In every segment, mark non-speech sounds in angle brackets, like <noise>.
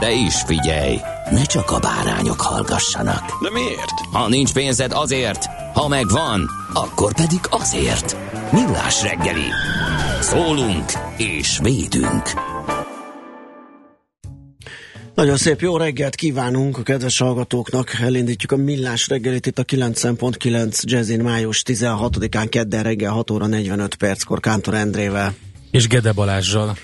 De is figyelj, ne csak a bárányok hallgassanak. De miért? Ha nincs pénzed azért, ha megvan, akkor pedig azért. Millás reggeli. Szólunk és védünk. Nagyon szép jó reggelt kívánunk a kedves hallgatóknak. Elindítjuk a millás reggelit itt a 9.9 Jazzin május 16-án kedden reggel 6 óra 45 perckor Kántor Endrével. És Gede Balázsjal.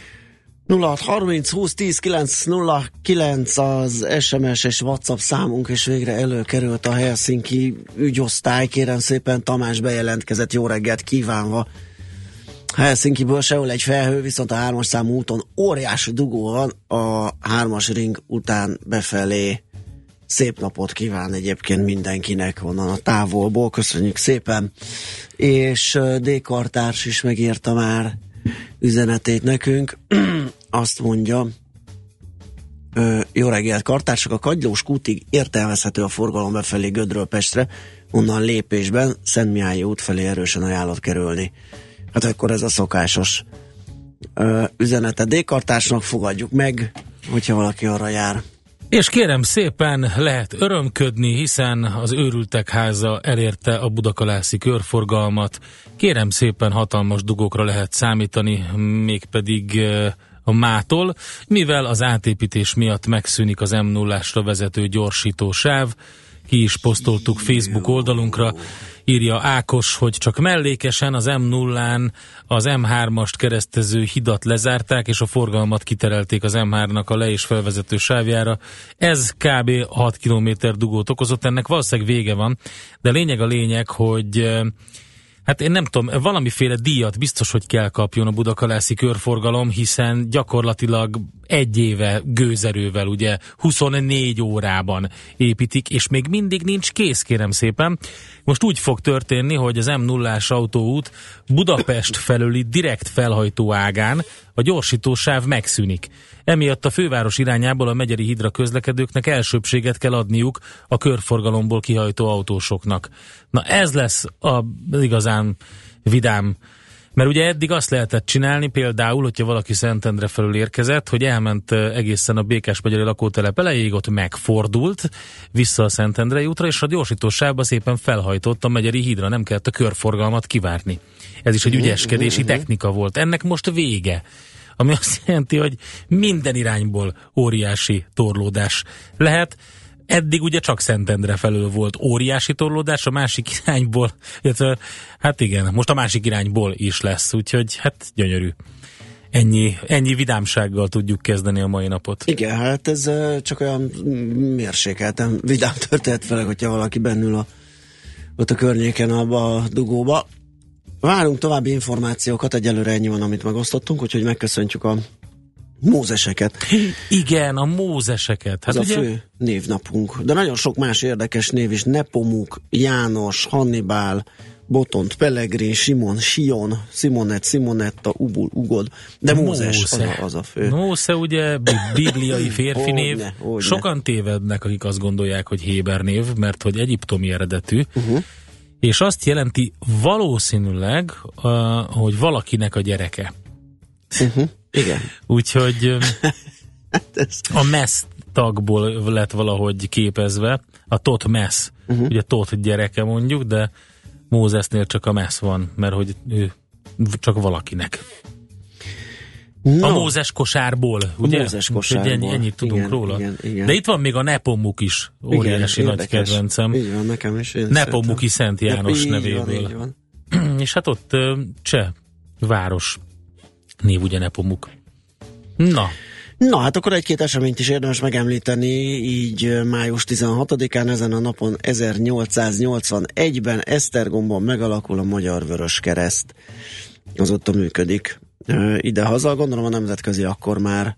0630 20 10 909 az SMS és WhatsApp számunk, és végre előkerült a Helsinki ügyosztály. Kérem szépen Tamás bejelentkezett jó reggelt kívánva. Helsinki-ből sehol egy felhő, viszont a hármas számú úton óriási dugó van a hármas ring után befelé. Szép napot kíván egyébként mindenkinek onnan a távolból, köszönjük szépen. És D. Kartárs is megírta már üzenetét nekünk. <clears throat> Azt mondja, ö, jó reggelt, kartársak, a Kagylós kútig értelmezhető a forgalom befelé Gödről Pestre, onnan lépésben Szent Mihály út felé erősen ajánlott kerülni. Hát akkor ez a szokásos ö, üzenete. D-kartársnak fogadjuk meg, hogyha valaki arra jár. És kérem szépen lehet örömködni, hiszen az őrültek háza elérte a budakalászi körforgalmat. Kérem szépen hatalmas dugókra lehet számítani, mégpedig a mától, mivel az átépítés miatt megszűnik az m 0 vezető gyorsító sáv. Ki is posztoltuk Facebook oldalunkra, írja Ákos, hogy csak mellékesen az M0-án az M3-ast keresztező hidat lezárták, és a forgalmat kiterelték az M3-nak a le- és felvezető sávjára. Ez kb. 6 km dugót okozott, ennek valószínűleg vége van, de lényeg a lényeg, hogy Hát én nem tudom, valamiféle díjat biztos, hogy kell kapjon a budakalászi körforgalom, hiszen gyakorlatilag egy éve gőzerővel, ugye 24 órában építik, és még mindig nincs kész, kérem szépen. Most úgy fog történni, hogy az M0-ás autóút Budapest felüli direkt felhajtó ágán a gyorsítósáv megszűnik. Emiatt a főváros irányából a Megyeri Hidra közlekedőknek elsőbséget kell adniuk a körforgalomból kihajtó autósoknak. Na ez lesz a igazán vidám mert ugye eddig azt lehetett csinálni, például, hogyha valaki Szentendre felül érkezett, hogy elment egészen a Békás megyeri lakótelep elejéig, ott megfordult vissza a Szentendre útra, és a gyorsítósába szépen felhajtott a megyeri hídra, nem kellett a körforgalmat kivárni. Ez is egy ügyeskedési technika volt. Ennek most vége ami azt jelenti, hogy minden irányból óriási torlódás lehet. Eddig ugye csak Szentendre felől volt óriási torlódás, a másik <laughs> irányból, illetve, hát igen, most a másik irányból is lesz, úgyhogy hát gyönyörű. Ennyi, ennyi vidámsággal tudjuk kezdeni a mai napot. Igen, hát ez csak olyan mérsékelten vidám történet, főleg, hogyha valaki bennül a, ott a környéken abba a dugóba. Várunk további információkat, egyelőre ennyi van, amit megosztottunk, úgyhogy megköszöntjük a mózeseket. Igen, a mózeseket. Hát Ez ugye... a fő névnapunk. De nagyon sok más érdekes név is. Nepomuk, János, Hannibál, Botont, Pellegrin, Simon, Sion, Simonet, Simonetta, Ubul, Ugod. De Mózes az a, az a fő. Mósze ugye bibliai férfi név. Hogyne, hogyne. Sokan tévednek, akik azt gondolják, hogy Héber név, mert hogy egyiptomi eredetű. Uh-huh és azt jelenti valószínűleg, uh, hogy valakinek a gyereke. Uh-huh. Igen. Úgyhogy <laughs> hát a MESZ tagból lett valahogy képezve, a tot MESZ, uh-huh. ugye tot gyereke mondjuk, de Mózesnél csak a MESZ van, mert hogy ő csak valakinek. No. A Mózes kosárból, ugye? A Mózes kosárból. Ennyi, ennyit tudunk igen, róla. Igen, igen. De itt van még a Nepomuk is, óriási igen, nagy érdekes. kedvencem. Így van, nekem is. Én Nepomuki Szent János így nevéből. Van, így van. <clears throat> És hát ott cseh város név ugye Nepomuk. Na, Na, hát akkor egy-két eseményt is érdemes megemlíteni, így május 16-án ezen a napon 1881-ben Esztergomban megalakul a Magyar Vörös Kereszt. Azóta működik. Ide-haza, gondolom a nemzetközi akkor már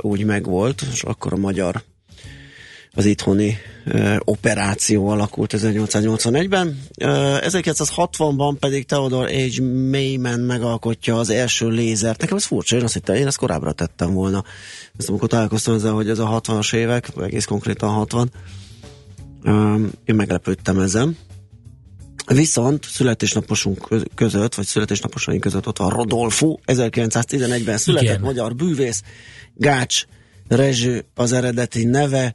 úgy megvolt, és akkor a magyar az itthoni ö, operáció alakult 1881-ben. Ö, 1960-ban pedig Theodore H. Mayman megalkotja az első lézert. Nekem ez furcsa, én azt hittem, én ezt korábbra tettem volna. Ezt amikor találkoztam ezzel, hogy ez a 60-as évek, egész konkrétan 60. Ö, én meglepődtem ezen. Viszont születésnaposunk köz- között, vagy születésnaposaink között ott van Rodolfo, 1911-ben született Igen. magyar bűvész, Gács Rezső az eredeti neve,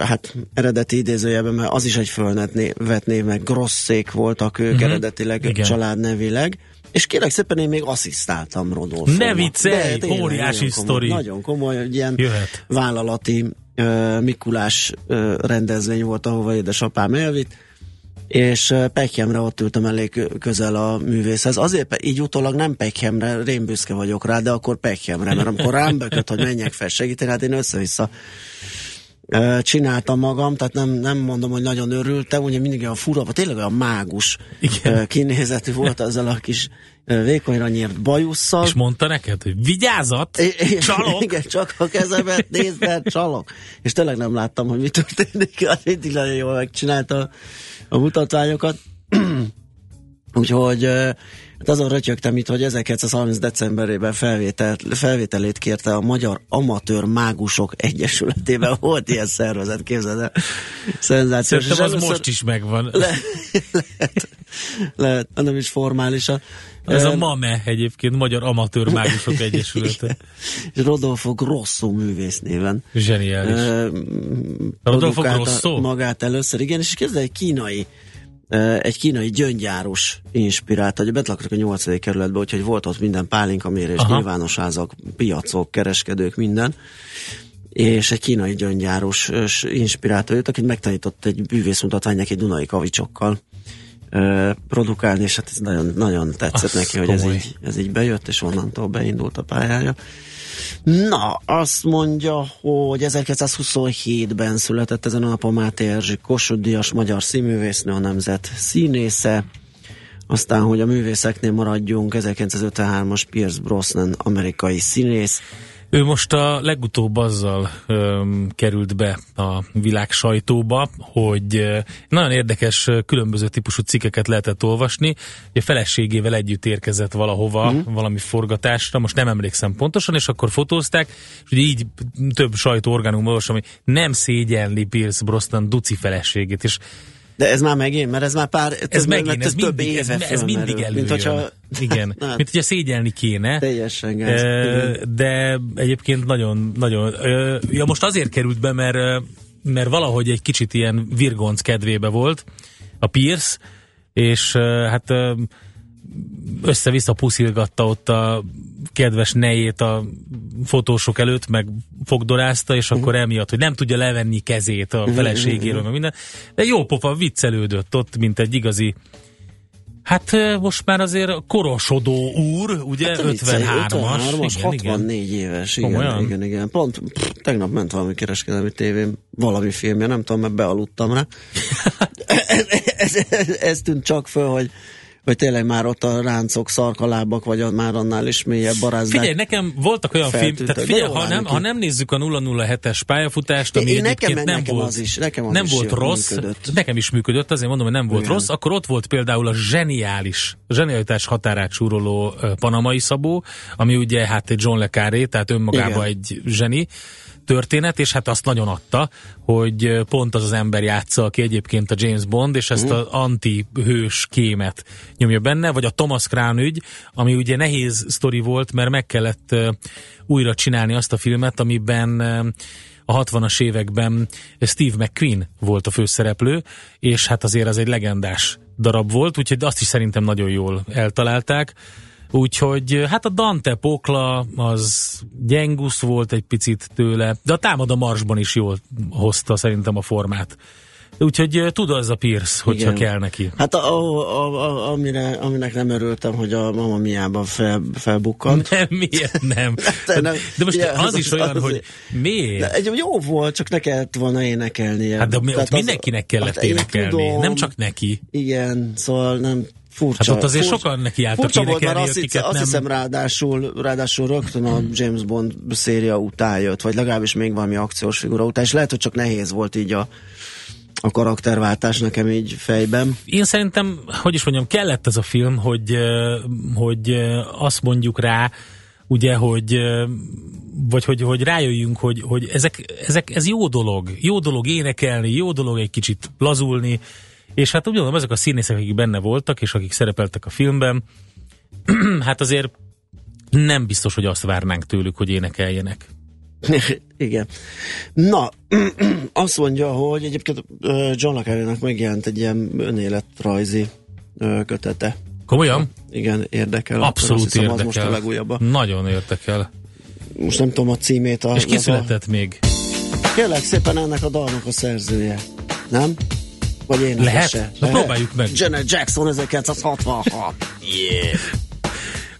hát eredeti idézőjelben, mert az is egy fölnet név, meg Grosszék voltak ők uh-huh. eredetileg Igen. családnevileg. És kérlek szépen én még asszisztáltam Rodolfónak. Ne viccelj, De óriási sztori. Nagyon komoly, egy ilyen Jöhet. vállalati ö, Mikulás ö, rendezvény volt, ahova édesapám elvitt, és Pekhemre ott ültem elég kö- közel a művészhez. Azért így utólag nem Pekhemre, rém büszke vagyok rá, de akkor Pekhemre, mert amikor rám bökött, hogy menjek fel segíteni, hát én össze-vissza csináltam magam, tehát nem, nem mondom, hogy nagyon örültem, ugye mindig olyan fura, tényleg olyan mágus Igen. kinézetű volt ezzel a kis vékonyra nyírt bajusszal. és mondta neked, hogy vigyázat, i- csalok. Igen, csak a kezemet nézd, mert csalok. És tényleg nem láttam, hogy mi történik. <laughs> Hát mindig nagyon jól megcsinálta a mutatványokat. <clears throat> Úgyhogy hát azon rötyögtem itt, hogy 1930 decemberében felvétel, felvételét kérte a Magyar Amatőr Mágusok Egyesületében. <laughs> Volt ilyen szervezet, képzeld el. Szenzációs. Szerintem az először- most is megvan. Le, lehet, lehet, nem is formálisan. Ez a MAME egyébként, Magyar Amatőr Mágusok <laughs> Egyesülete. és Rodolfo Grosso művész néven. Zseniális. Rodolfo Grosso? Magát először, igen, és kezdve egy kínai egy kínai gyöngyáros inspirált, hogy bent laktak a 8. kerületben, úgyhogy volt ott minden pálinka mérés, Aha. nyilvános házak, piacok, kereskedők, minden. És egy kínai gyöngyáros inspirálta őt, akit megtanított egy bűvészmutatvány neki Dunai kavicsokkal produkálni, és hát ez nagyon, nagyon tetszett Az neki, hogy ez így, ez így bejött, és onnantól beindult a pályája. Na, azt mondja, hogy 1927-ben született ezen a napon Máté Erzsi Kossuth magyar színművésznő, a nemzet színésze. Aztán, hogy a művészeknél maradjunk, 1953-as Pierce Brosnan amerikai színész. Ő most a legutóbb azzal öm, került be a világ sajtóba, hogy nagyon érdekes különböző típusú cikkeket lehetett olvasni. Ugye feleségével együtt érkezett valahova, mm. valami forgatásra, most nem emlékszem pontosan, és akkor fotózták, és ugye így több sajtóorganum olvasom, hogy nem szégyelli Pierce Brosnan duci feleségét, és De ez már megint, mert ez már pár, ez több, megint, mert ez több mindig, ez, éve ez mindig fölmerül. előjön. Mint hogyha Igen, <laughs> Hát. mint hogyha szégyelni kéne. teljesen gáz. De egyébként nagyon, nagyon, ja most azért került be, mert, mert valahogy egy kicsit ilyen virgonc kedvébe volt a Pierce, és hát össze-vissza puszilgatta ott a kedves nejét a fotósok előtt, meg fogdorázta, és akkor emiatt, hogy nem tudja levenni kezét a feleségéről, meg minden. De jó pofa viccelődött ott, mint egy igazi Hát most már azért korosodó úr, ugye, Hát, te viccelj, 53-as. 53-as, igen, igen. 64 éves, igen, Komolyan? igen, igen. Pont pff, tegnap ment valami kereskedelmi tévén, valami filmje, nem tudom, mert bealudtam rá. <laughs> ez, ez, ez, ez tűnt csak föl, hogy hogy tényleg már ott a ráncok, szarkalábak, vagy a, már annál is mélyebb barázdák. Figyelj, nekem voltak olyan film, tehát figyelj, ha nem, ha nem nézzük a 007-es pályafutást, ami Én- nekem- nem nekem volt, az is- nekem az nem is volt rossz, működött. nekem is működött, azért mondom, hogy nem volt Igen. rossz, akkor ott volt például a zseniális, zsenialitás határát súroló Panamai Szabó, ami ugye hát egy John le Carré, tehát önmagában Igen. egy zseni történet, és hát azt nagyon adta, hogy pont az az ember játsza, aki egyébként a James Bond, és ezt Mhm. az anti-hős kémet nyomja benne, vagy a Thomas Crown ügy, ami ugye nehéz sztori volt, mert meg kellett újra csinálni azt a filmet, amiben a 60-as években Steve McQueen volt a főszereplő, és hát azért az egy legendás darab volt, úgyhogy azt is szerintem nagyon jól eltalálták. Úgyhogy hát a Dante Pokla az gyengusz volt egy picit tőle, de a támad a marsban is jól hozta szerintem a formát. Úgyhogy tud az a Pierce, hogyha Igen. kell neki. Hát a, a, a, amire, aminek nem örültem, hogy a Mama Miában fel, felbukkant. <laughs> Nem, miért nem? <laughs> de, nem. de most Igen, az, az is olyan, az hogy miért? De egy jó volt, csak ne kellett volna énekelnie. Hát de mi, ott mindenkinek kellett hát énekelni, tudom, nem csak neki. Igen, szóval nem Furcsa. Hát ott azért furcsa, sokan neki álltak furcsa volt, mert azt, hisz, azt hiszem ráadásul, ráadásul rögtön a James Bond széria után jött, vagy legalábbis még valami akciós figura után, és lehet, hogy csak nehéz volt így a, a karakterváltás nekem így fejben. Én szerintem, hogy is mondjam, kellett ez a film, hogy, hogy azt mondjuk rá, ugye, hogy vagy hogy, hogy rájöjjünk, hogy, hogy ezek, ezek, ez jó dolog. Jó dolog énekelni, jó dolog egy kicsit lazulni, és hát úgy gondolom, ezek a színészek, akik benne voltak, és akik szerepeltek a filmben, <clears throat> hát azért nem biztos, hogy azt várnánk tőlük, hogy énekeljenek. <laughs> Igen. Na, <clears throat> azt mondja, hogy egyébként John le megjelent egy ilyen önéletrajzi kötete. Komolyan? Igen, érdekel. Abszolút hiszem, érdekel. Az most a legújabb. Nagyon érdekel. Most nem tudom a címét. A, És ki született a... még? Kérlek szépen ennek a dalnak a szerzője. Nem? Vagy én Lehet? Na Lehet? próbáljuk meg. Janet Jackson 1966. yeah.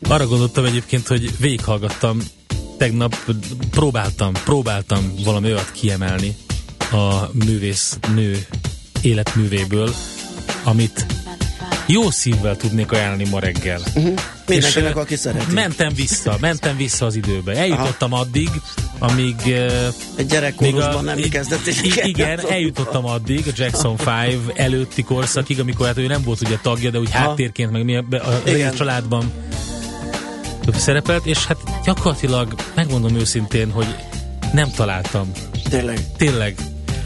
Arra gondoltam egyébként, hogy végighallgattam tegnap próbáltam, próbáltam valami olyat kiemelni a művész nő életművéből, amit jó szívvel tudnék ajánlani ma reggel. Uh-huh. Mindenkinek, aki szereti. Mentem vissza, mentem vissza az időbe. Eljutottam Aha. addig, amíg... Egy gyerekkorosban nem kezdett Igen, eljutottam addig, a Jackson 5 előtti korszakig, amikor hát ő nem volt ugye tagja, de úgy Aha. háttérként, meg mi a, a, a családban szerepelt, és hát gyakorlatilag megmondom őszintén, hogy nem találtam. Tényleg? Tényleg.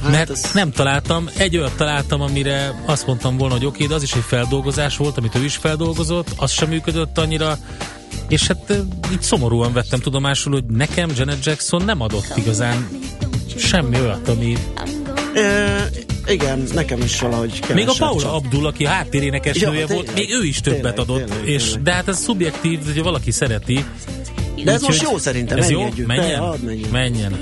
Hát mert ez... nem találtam, egy olyat találtam, amire azt mondtam volna, hogy oké, de az is egy feldolgozás volt, amit ő is feldolgozott, az sem működött annyira, és hát így szomorúan vettem tudomásul, hogy nekem Janet Jackson nem adott igazán semmi olyat, ami igen, nekem is valahogy. Még a Paula csak. Abdul, aki háttérénekesnője ja, volt, még ő is többet tényleg, adott. Tényleg, és, tényleg. De hát ez szubjektív, hogyha valaki szereti. De ez most jó szerintem, ez jó? Menjen? menjen. menjen.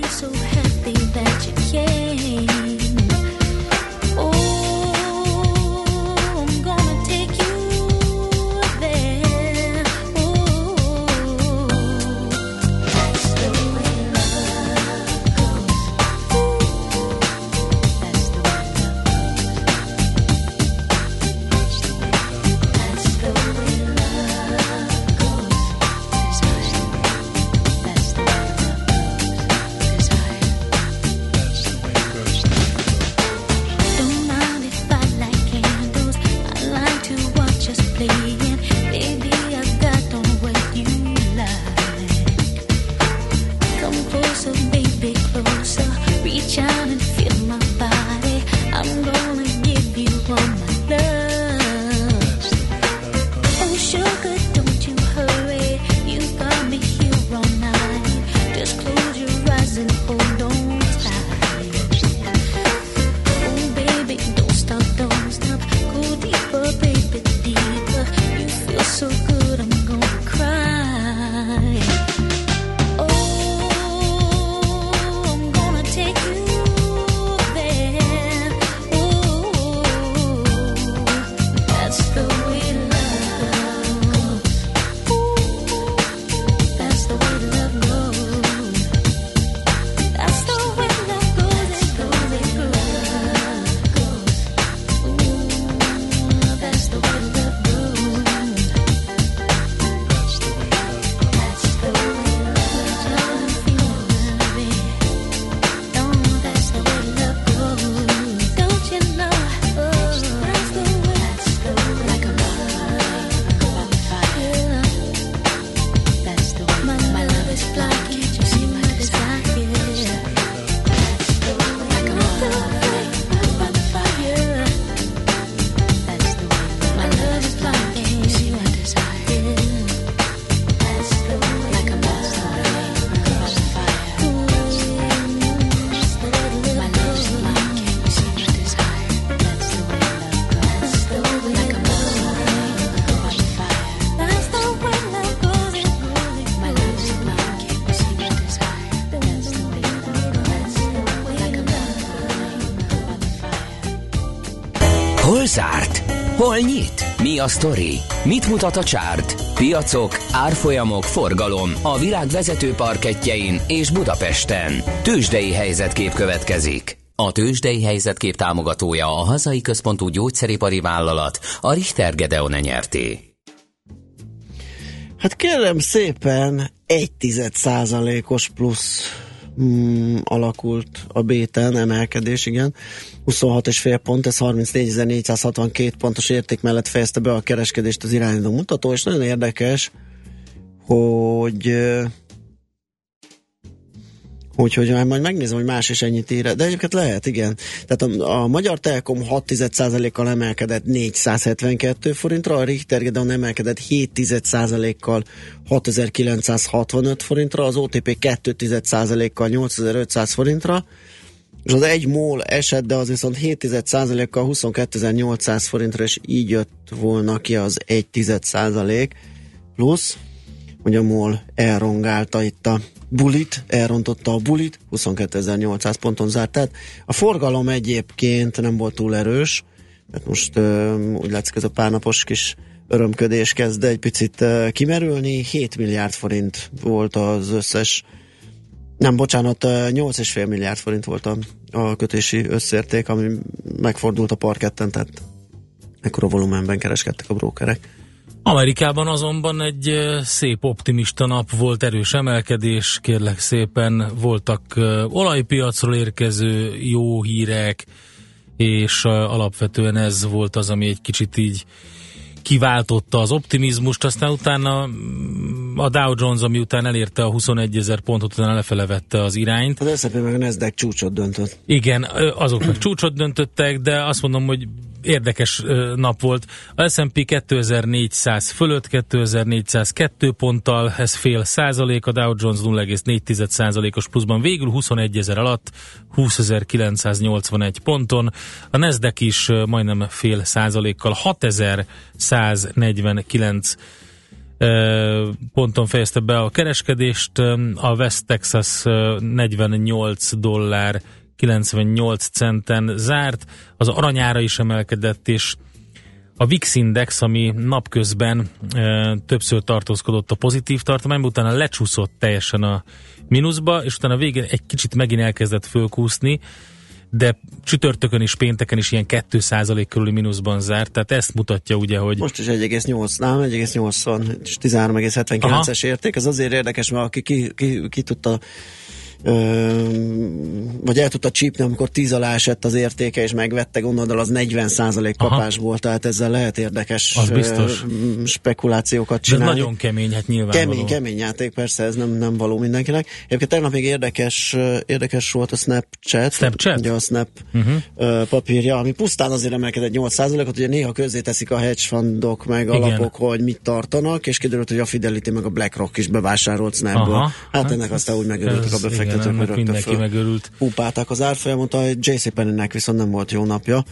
A sztori? Mit mutat a csárt? Piacok, árfolyamok, forgalom a világ vezető parketjein és Budapesten. Tősdei helyzetkép következik. A Tősdei helyzetkép támogatója a hazai központú gyógyszeripari vállalat, a Richter Gedeon nyerté. Hát kérem szépen, egy százalékos plusz mm, alakult a béten, emelkedés, igen. 26,5 pont, ez 34.462 pontos érték mellett fejezte be a kereskedést az irányító mutató, és nagyon érdekes, hogy Úgyhogy majd megnézem, hogy más is ennyit ír, de egyébként lehet, igen. Tehát a, a Magyar Telekom 6,1%-kal emelkedett 472 forintra, a Richter Gedeon emelkedett 7,1%-kal 6965 forintra, az OTP 2,1%-kal 8500 forintra, és az egy mól esett, de az viszont 7,1%-kal 22.800 forintra, és így jött volna ki az 1,1% plusz, hogy a MOL elrongálta itt a bulit, elrontotta a bulit, 22.800 ponton zárt. Tehát a forgalom egyébként nem volt túl erős, mert most úgy látszik ez a párnapos kis örömködés kezd egy picit kimerülni. 7 milliárd forint volt az összes nem, bocsánat, 8,5 milliárd forint volt a, a kötési összérték, ami megfordult a parketten, tehát ekkora volumenben kereskedtek a brókerek. Amerikában azonban egy szép optimista nap volt, erős emelkedés, kérlek szépen, voltak olajpiacról érkező jó hírek, és alapvetően ez volt az, ami egy kicsit így kiváltotta az optimizmust, aztán utána mm, a Dow Jones, ami után elérte a 21 ezer pontot, utána lefele vette az irányt. Az S&P meg a Nasdaq csúcsot döntött. Igen, azok meg csúcsot döntöttek, de azt mondom, hogy érdekes nap volt. A S&P 2400 fölött, 2402 ponttal, ez fél százalék, a Dow Jones 0,4 százalékos pluszban, végül 21 ezer alatt, 20.981 ponton, a Nasdaq is majdnem fél százalékkal, 6149 ponton fejezte be a kereskedést, a West Texas 48 dollár 98 centen zárt, az aranyára is emelkedett, és a VIX Index, ami napközben e, többször tartózkodott a pozitív tartományban, utána lecsúszott teljesen a mínuszba, és utána végén egy kicsit megint elkezdett fölkúszni, de csütörtökön is, pénteken is ilyen 2% körüli mínuszban zárt, tehát ezt mutatja ugye, hogy... Most is 1,8, nem, 1,80 és 13,79-es érték, ez azért érdekes, mert aki ki, ki, ki tudta vagy el tudta csípni, amikor 10 alá esett az értéke, és megvette, gondolod, az 40% kapásból, tehát ezzel lehet érdekes az biztos. spekulációkat csinálni. De nagyon kemény, hát nyilván. Kemény, kemény játék, persze, ez nem, nem való mindenkinek. Egyébként tegnap még érdekes, érdekes volt a Snapchat, Snapchat? ugye a Snap uh-huh. papírja, ami pusztán azért emelkedett 8%-ot, ugye néha közzé teszik a hedge fundok, meg Igen. alapok, hogy mit tartanak, és kiderült, hogy a Fidelity meg a BlackRock is bevásárolt Snapből. Hát, hát ennek aztán úgy megörültek a befektetők befektetők mindenki föl. megörült. Pupálták az árfolyamot, a JC Penny-nek viszont nem volt jó napja.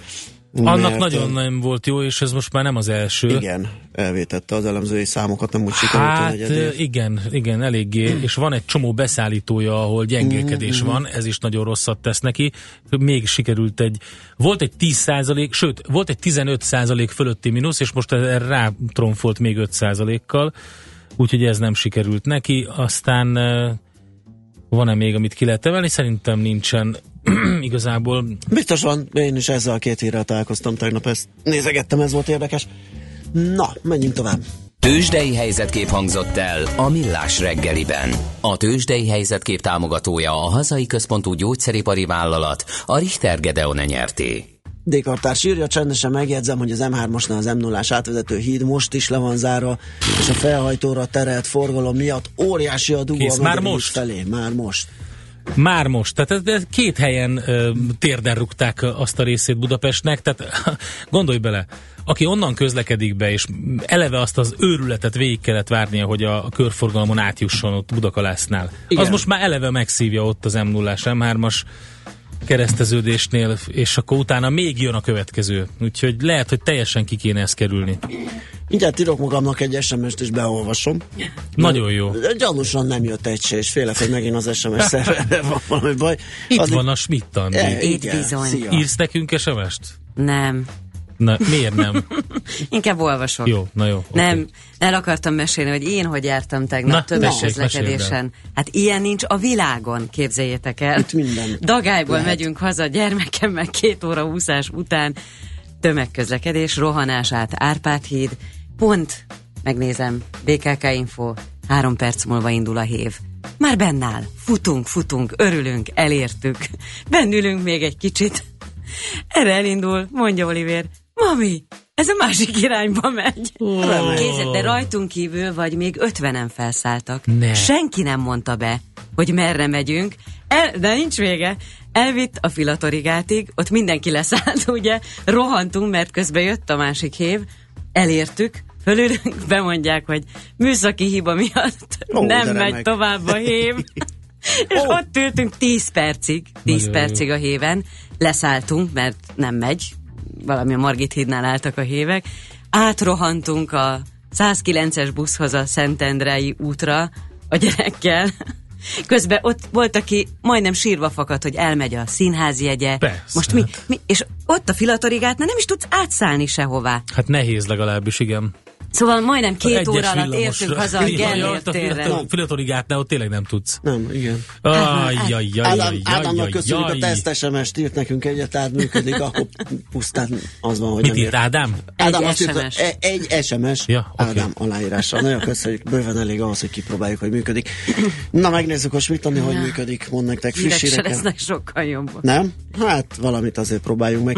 Annak mert, nagyon nem volt jó, és ez most már nem az első. Igen, elvétette az elemzői számokat, nem úgy sikerült hát, a igen, igen, eléggé, <clears throat> és van egy csomó beszállítója, ahol gyengélkedés mm-hmm. van, ez is nagyon rosszat tesz neki. Még sikerült egy, volt egy 10 százalék, sőt, volt egy 15 százalék fölötti mínusz, és most rá tromfolt még 5 százalékkal, úgyhogy ez nem sikerült neki. Aztán van-e még, amit ki lehet emelni? Szerintem nincsen <clears throat> igazából. Biztos van, én is ezzel a két hírrel találkoztam tegnap, ezt nézegettem, ez volt érdekes. Na, menjünk tovább. Tőzsdei helyzetkép hangzott el a Millás reggeliben. A Tőzsdei helyzetkép támogatója a hazai központú gyógyszeripari vállalat, a Richter Gedeon nyerté. Dékartás írja, csendesen megjegyzem, hogy az M3-osnál az m 0 átvezető híd most is le van zárva, és a felhajtóra terelt forgalom miatt óriási a dugó Kész, a már most? felé. Már most. Már most, tehát két helyen ö, térden rúgták azt a részét Budapestnek, tehát <laughs> gondolj bele, aki onnan közlekedik be, és eleve azt az őrületet végig kellett várnia, hogy a, a körforgalmon átjusson ott Budakalásznál. Igen. Az most már eleve megszívja ott az M0-as, M3-as kereszteződésnél, és akkor utána még jön a következő. Úgyhogy lehet, hogy teljesen ki kéne ezt kerülni. Mindjárt írok magamnak egy SMS-t, és beolvasom. Nagyon jó. De gyanúsan nem jött egy se, és félek, hogy megint az SMS <laughs> szerverre van valami baj. Itt Azért... van a Schmidt E, Itt bizony. Szia. Írsz nekünk SMS-t? Nem. Na, miért nem? <laughs> Inkább olvasok. Jó, na jó. Nem, oké. el akartam mesélni, hogy én hogy jártam tegnap Na, többes tessék, meséld közlekedésen. Hát ilyen nincs a világon, képzeljétek el. Itt minden Dagályból lehet. megyünk haza gyermekemmel két óra úszás után. Tömegközlekedés, rohanás át Árpád híd. Pont, megnézem, BKK Info, három perc múlva indul a hév. Már bennáll, futunk, futunk, örülünk, elértük. Bennülünk még egy kicsit. Erre elindul, mondja Oliver, mami, ez a másik irányba megy. Kézzel, de rajtunk kívül vagy még ötvenen felszálltak. Ne. Senki nem mondta be, hogy merre megyünk, El, de nincs vége. Elvitt a filatorigátig, ott mindenki leszállt, <laughs> ugye, rohantunk, mert közben jött a másik hév, elértük, fölülünk, <laughs> bemondják, hogy műszaki hiba miatt Ó, nem megy remek. tovább a hév. <laughs> És Ó. ott ültünk 10 percig, 10 Nagyon jó. percig a héven, leszálltunk, mert nem megy, valami a Margit hídnál álltak a hévek, átrohantunk a 109-es buszhoz a Szentendrei útra a gyerekkel, <laughs> Közben ott volt, aki majdnem sírva fakadt, hogy elmegy a színház jegye. Persze, Most mi, hát. mi, és ott a filatorigátnál nem is tudsz átszállni sehová. Hát nehéz legalábbis, igen. Szóval majdnem két óra alatt értünk haza a Gellért a térre. filator- Filatorigátnál ott tényleg nem tudsz. Nem, igen. Ádámnak köszönjük a teszt SMS-t, írt nekünk egyet, tehát működik, akkor pusztán az van, hogy Mit írt. Ádám? Ádám Egy azt SMS. egy SMS. Ádám aláírással. Nagyon köszönjük, bőven elég ahhoz, hogy kipróbáljuk, hogy működik. Na, megnézzük most mit Anni, hogy működik, mond nektek friss híreket. lesznek sokkal jobbak. Nem? Hát valamit azért próbáljunk meg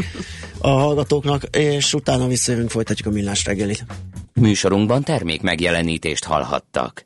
a hallgatóknak, és utána visszajövünk, folytatjuk a millás reggelit. Műsorunkban termék megjelenítést hallhattak.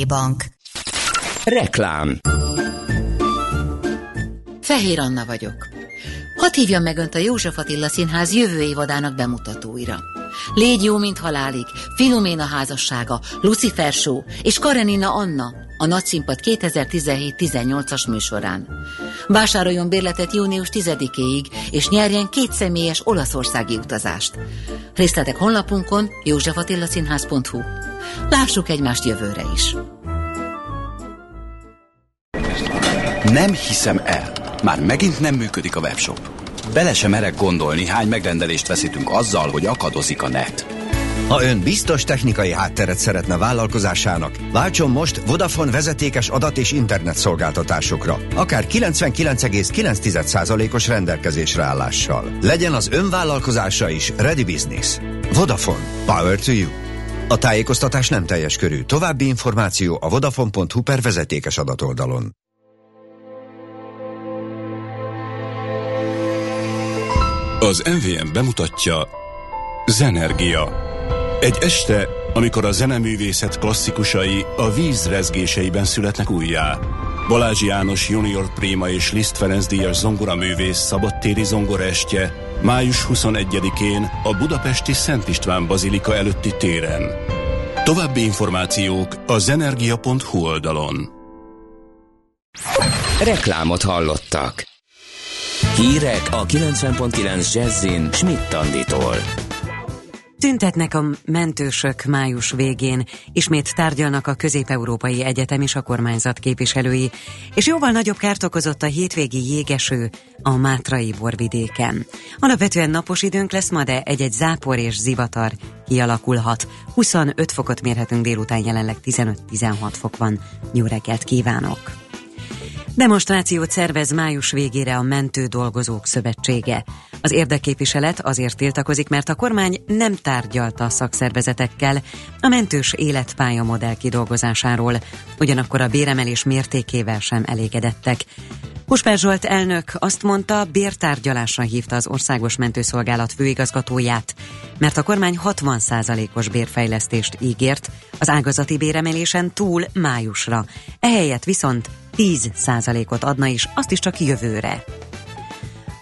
Bank. Reklám Fehér Anna vagyok. Hadd hívjam meg Önt a József Attila Színház jövő évadának bemutatóira. Légy jó, mint halálig, Filoména házassága, Lucifer Show és Karenina Anna, a Nagyszínpad 2017-18-as műsorán. Vásároljon bérletet június 10-éig, és nyerjen két személyes olaszországi utazást. Részletek honlapunkon józsefattillaszínház.hu. Lássuk egymást jövőre is. Nem hiszem el. Már megint nem működik a webshop. Bele sem merek gondolni, hány megrendelést veszítünk azzal, hogy akadozik a net. Ha ön biztos technikai hátteret szeretne vállalkozásának, váltson most Vodafone vezetékes adat és internet szolgáltatásokra, akár 99,9%-os rendelkezésre állással. Legyen az ön vállalkozása is Ready Business. Vodafone. Power to you. A tájékoztatás nem teljes körű. További információ a vodafone.hu per vezetékes adatoldalon. Az MVM bemutatja Zenergia. Egy este, amikor a zeneművészet klasszikusai a víz rezgéseiben születnek újjá. Balázs János Junior Prima és Liszt Ferenc díjas zongoraművész szabadtéri zongoraestje május 21-én a budapesti Szent István Bazilika előtti téren. További információk a zenergia.hu oldalon. Reklámot hallottak. Hírek a 90.9 Jazzin Schmidt Anditól. Tüntetnek a mentősök május végén, ismét tárgyalnak a Közép-Európai Egyetem és a kormányzat képviselői, és jóval nagyobb kárt okozott a hétvégi jégeső a Mátrai borvidéken. Alapvetően napos időnk lesz ma, de egy-egy zápor és zivatar kialakulhat. 25 fokot mérhetünk délután, jelenleg 15-16 fok van. Jó reggelt kívánok! Demonstrációt szervez május végére a Mentő Dolgozók Szövetsége. Az érdekképviselet azért tiltakozik, mert a kormány nem tárgyalta a szakszervezetekkel a mentős életpálya modell kidolgozásáról, ugyanakkor a béremelés mértékével sem elégedettek. Huspár Zsolt elnök azt mondta, bértárgyalásra hívta az Országos Mentőszolgálat főigazgatóját, mert a kormány 60%-os bérfejlesztést ígért az ágazati béremelésen túl májusra. Ehelyett viszont 10%-ot adna is, azt is csak jövőre.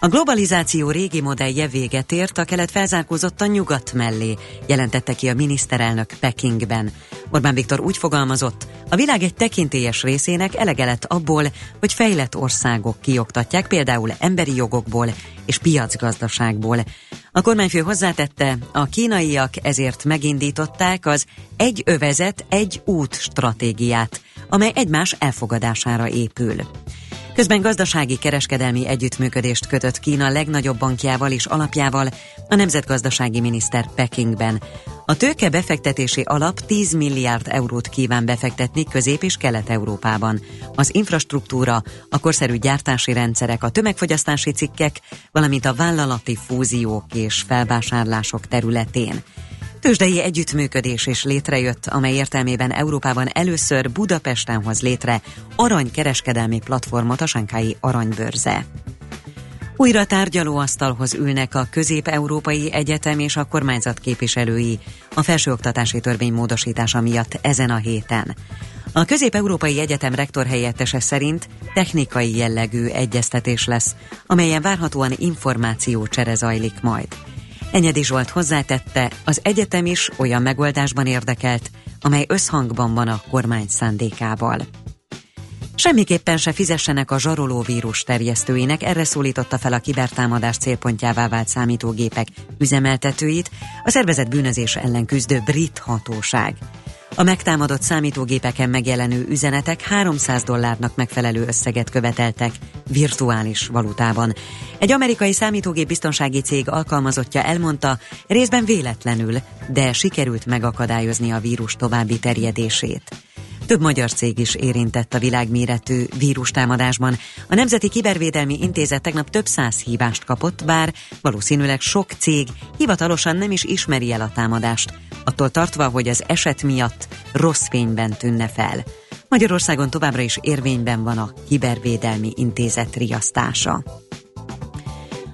A globalizáció régi modellje véget ért, a kelet felzárkózott a nyugat mellé, jelentette ki a miniszterelnök Pekingben. Orbán Viktor úgy fogalmazott, a világ egy tekintélyes részének elege lett abból, hogy fejlett országok kioktatják például emberi jogokból és piacgazdaságból. A kormányfő hozzátette, a kínaiak ezért megindították az egy övezet, egy út stratégiát, amely egymás elfogadására épül. Közben gazdasági kereskedelmi együttműködést kötött Kína legnagyobb bankjával és alapjával a nemzetgazdasági miniszter Pekingben. A tőke befektetési alap 10 milliárd eurót kíván befektetni Közép- és Kelet-Európában. Az infrastruktúra, a korszerű gyártási rendszerek, a tömegfogyasztási cikkek, valamint a vállalati fúziók és felvásárlások területén. Tőzsdei együttműködés is létrejött, amely értelmében Európában először Budapesten hoz létre aranykereskedelmi platformot a Sankái Aranybörze. Újra tárgyalóasztalhoz ülnek a Közép-Európai Egyetem és a kormányzat képviselői a felsőoktatási törvény módosítása miatt ezen a héten. A Közép-Európai Egyetem rektor helyettese szerint technikai jellegű egyeztetés lesz, amelyen várhatóan információcsere zajlik majd. Enyedi Zsolt hozzátette, az egyetem is olyan megoldásban érdekelt, amely összhangban van a kormány szándékával. Semmiképpen se fizessenek a zsaroló vírus terjesztőinek, erre szólította fel a kibertámadás célpontjává vált számítógépek üzemeltetőit, a szervezet bűnözés ellen küzdő brit hatóság. A megtámadott számítógépeken megjelenő üzenetek 300 dollárnak megfelelő összeget követeltek virtuális valutában. Egy amerikai számítógép biztonsági cég alkalmazottja elmondta, részben véletlenül, de sikerült megakadályozni a vírus további terjedését. Több magyar cég is érintett a világméretű vírustámadásban. A Nemzeti Kibervédelmi Intézet tegnap több száz hívást kapott, bár valószínűleg sok cég hivatalosan nem is ismeri el a támadást, attól tartva, hogy az eset miatt rossz fényben tűnne fel. Magyarországon továbbra is érvényben van a Kibervédelmi Intézet riasztása.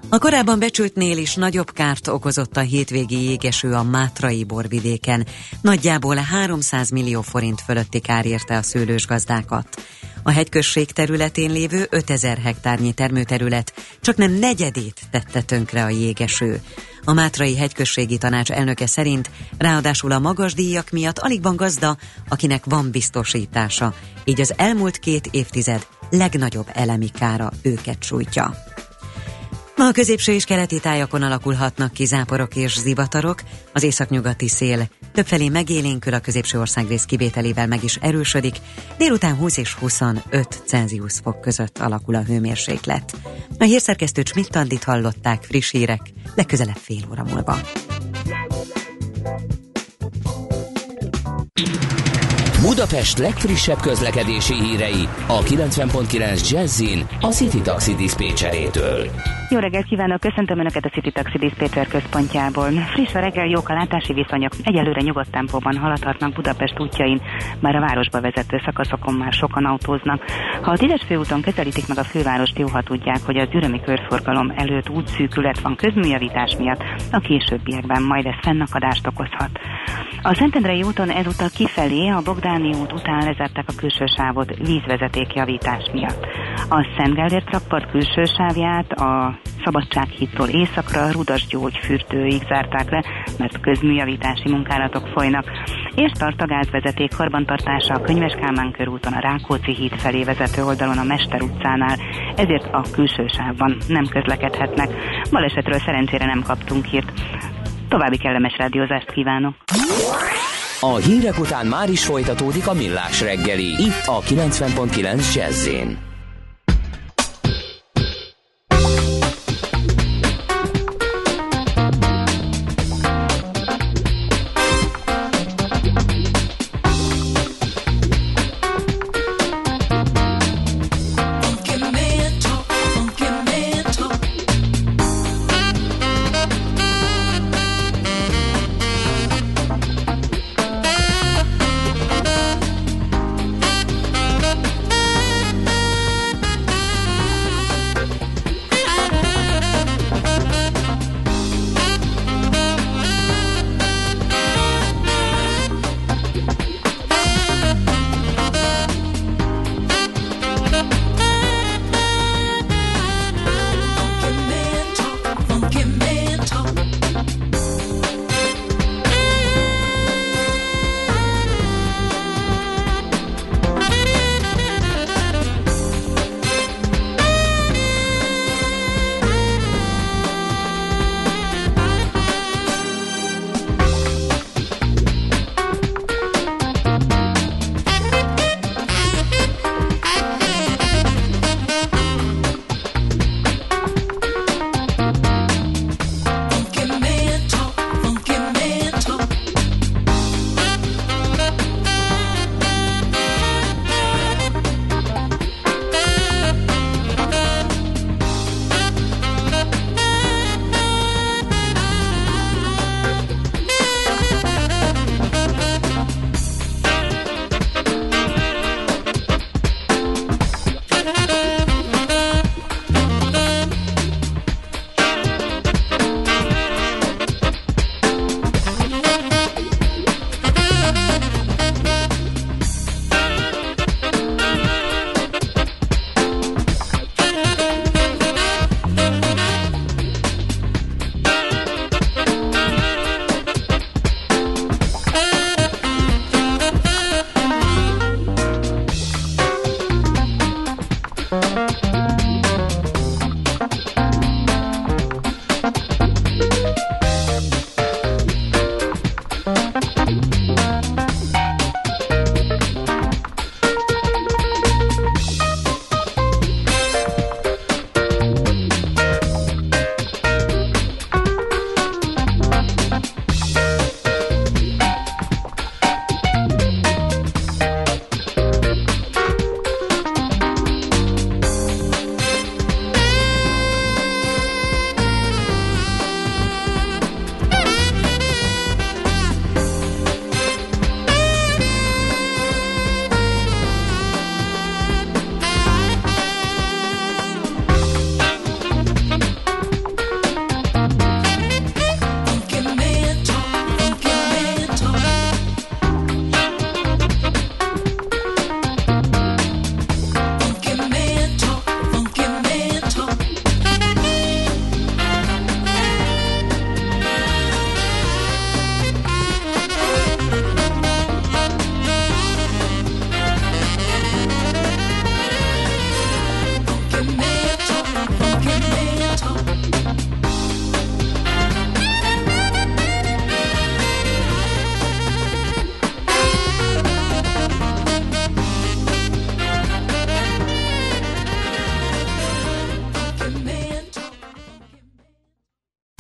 A korábban becsültnél is nagyobb kárt okozott a hétvégi jégeső a Mátrai borvidéken. Nagyjából 300 millió forint fölötti kár érte a szőlősgazdákat. A hegyközség területén lévő 5000 hektárnyi termőterület csak nem negyedét tette tönkre a jégeső. A Mátrai Hegyközségi Tanács elnöke szerint ráadásul a magas díjak miatt alig van gazda, akinek van biztosítása, így az elmúlt két évtized legnagyobb elemi kára őket sújtja. Ma a középső és keleti tájakon alakulhatnak ki záporok és zivatarok, az északnyugati szél többfelé megélénkül a középső országrész kivételével meg is erősödik, délután 20 és 25 Celsius fok között alakul a hőmérséklet. A hírszerkesztő Csmittandit hallották friss hírek, legközelebb fél óra múlva. Budapest legfrissebb közlekedési hírei a 90.9 Jazzin a City Taxi Dispécsejétől. Jó reggelt kívánok, köszöntöm Önöket a City Taxi Dispatcher központjából. Friss a reggel, jók a látási viszonyok, egyelőre nyugodt tempóban haladhatnak Budapest útjain, már a városba vezető szakaszokon már sokan autóznak. Ha a tízes főúton közelítik meg a fővárost, jó, ha tudják, hogy az ürömi körforgalom előtt útszűkület van közműjavítás miatt, a későbbiekben majd ez fennakadást okozhat. A Szentendrei úton ezúttal kifelé a Bogdáni út után lezárták a külső sávot vízvezetékjavítás miatt. A Szent Gellért rakpart külső sávját a Szabadsághídtól északra Rudas gyógyfürdőig zárták le, mert közműjavítási munkálatok folynak, és tart a gázvezeték karbantartása a Könyves Kálmán körúton a Rákóczi híd felé vezető oldalon a Mester utcánál, ezért a külső sávban nem közlekedhetnek. Balesetről szerencsére nem kaptunk hírt. További kellemes rádiózást kívánok! A hírek után már is folytatódik a millás reggeli, itt a 90.9 jazz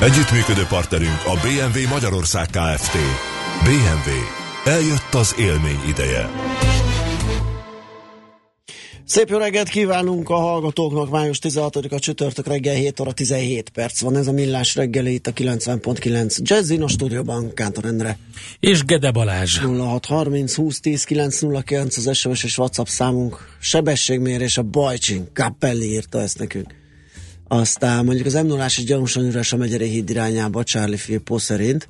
Együttműködő partnerünk a BMW Magyarország Kft. BMW. Eljött az élmény ideje. Szép jó reggelt kívánunk a hallgatóknak, május 16-a csütörtök reggel 7 óra 17 perc van. Ez a millás reggeli itt a 90.9 Jazzin a stúdióban Kántor Endre. És Gede Balázs. 0630 20 10 909 az SMS és WhatsApp számunk. Sebességmérés a Bajcsin. Kappelli írta ezt nekünk. Aztán mondjuk az m 0 is gyanúsan a Megyeri híd irányába Charlie Filippo szerint.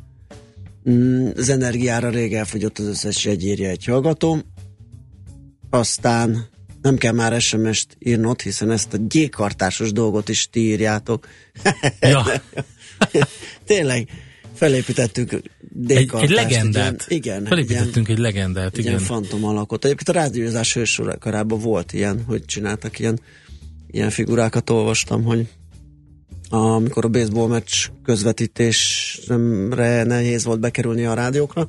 Mm, az energiára rég elfogyott az összes jegyírja egy hallgató. Aztán nem kell már SMS-t írnod, hiszen ezt a gyékartásos dolgot is ti írjátok. Ja. <laughs> Tényleg, felépítettük egy, egy legendát. Ilyen, igen. Felépítettünk egy, egy legendát, igen. Egy fantom alakot. Egyébként a rádiózás hősorában volt ilyen, hogy csináltak ilyen, ilyen figurákat, olvastam, hogy amikor a baseball meccs közvetítésre nehéz volt bekerülni a rádiókra,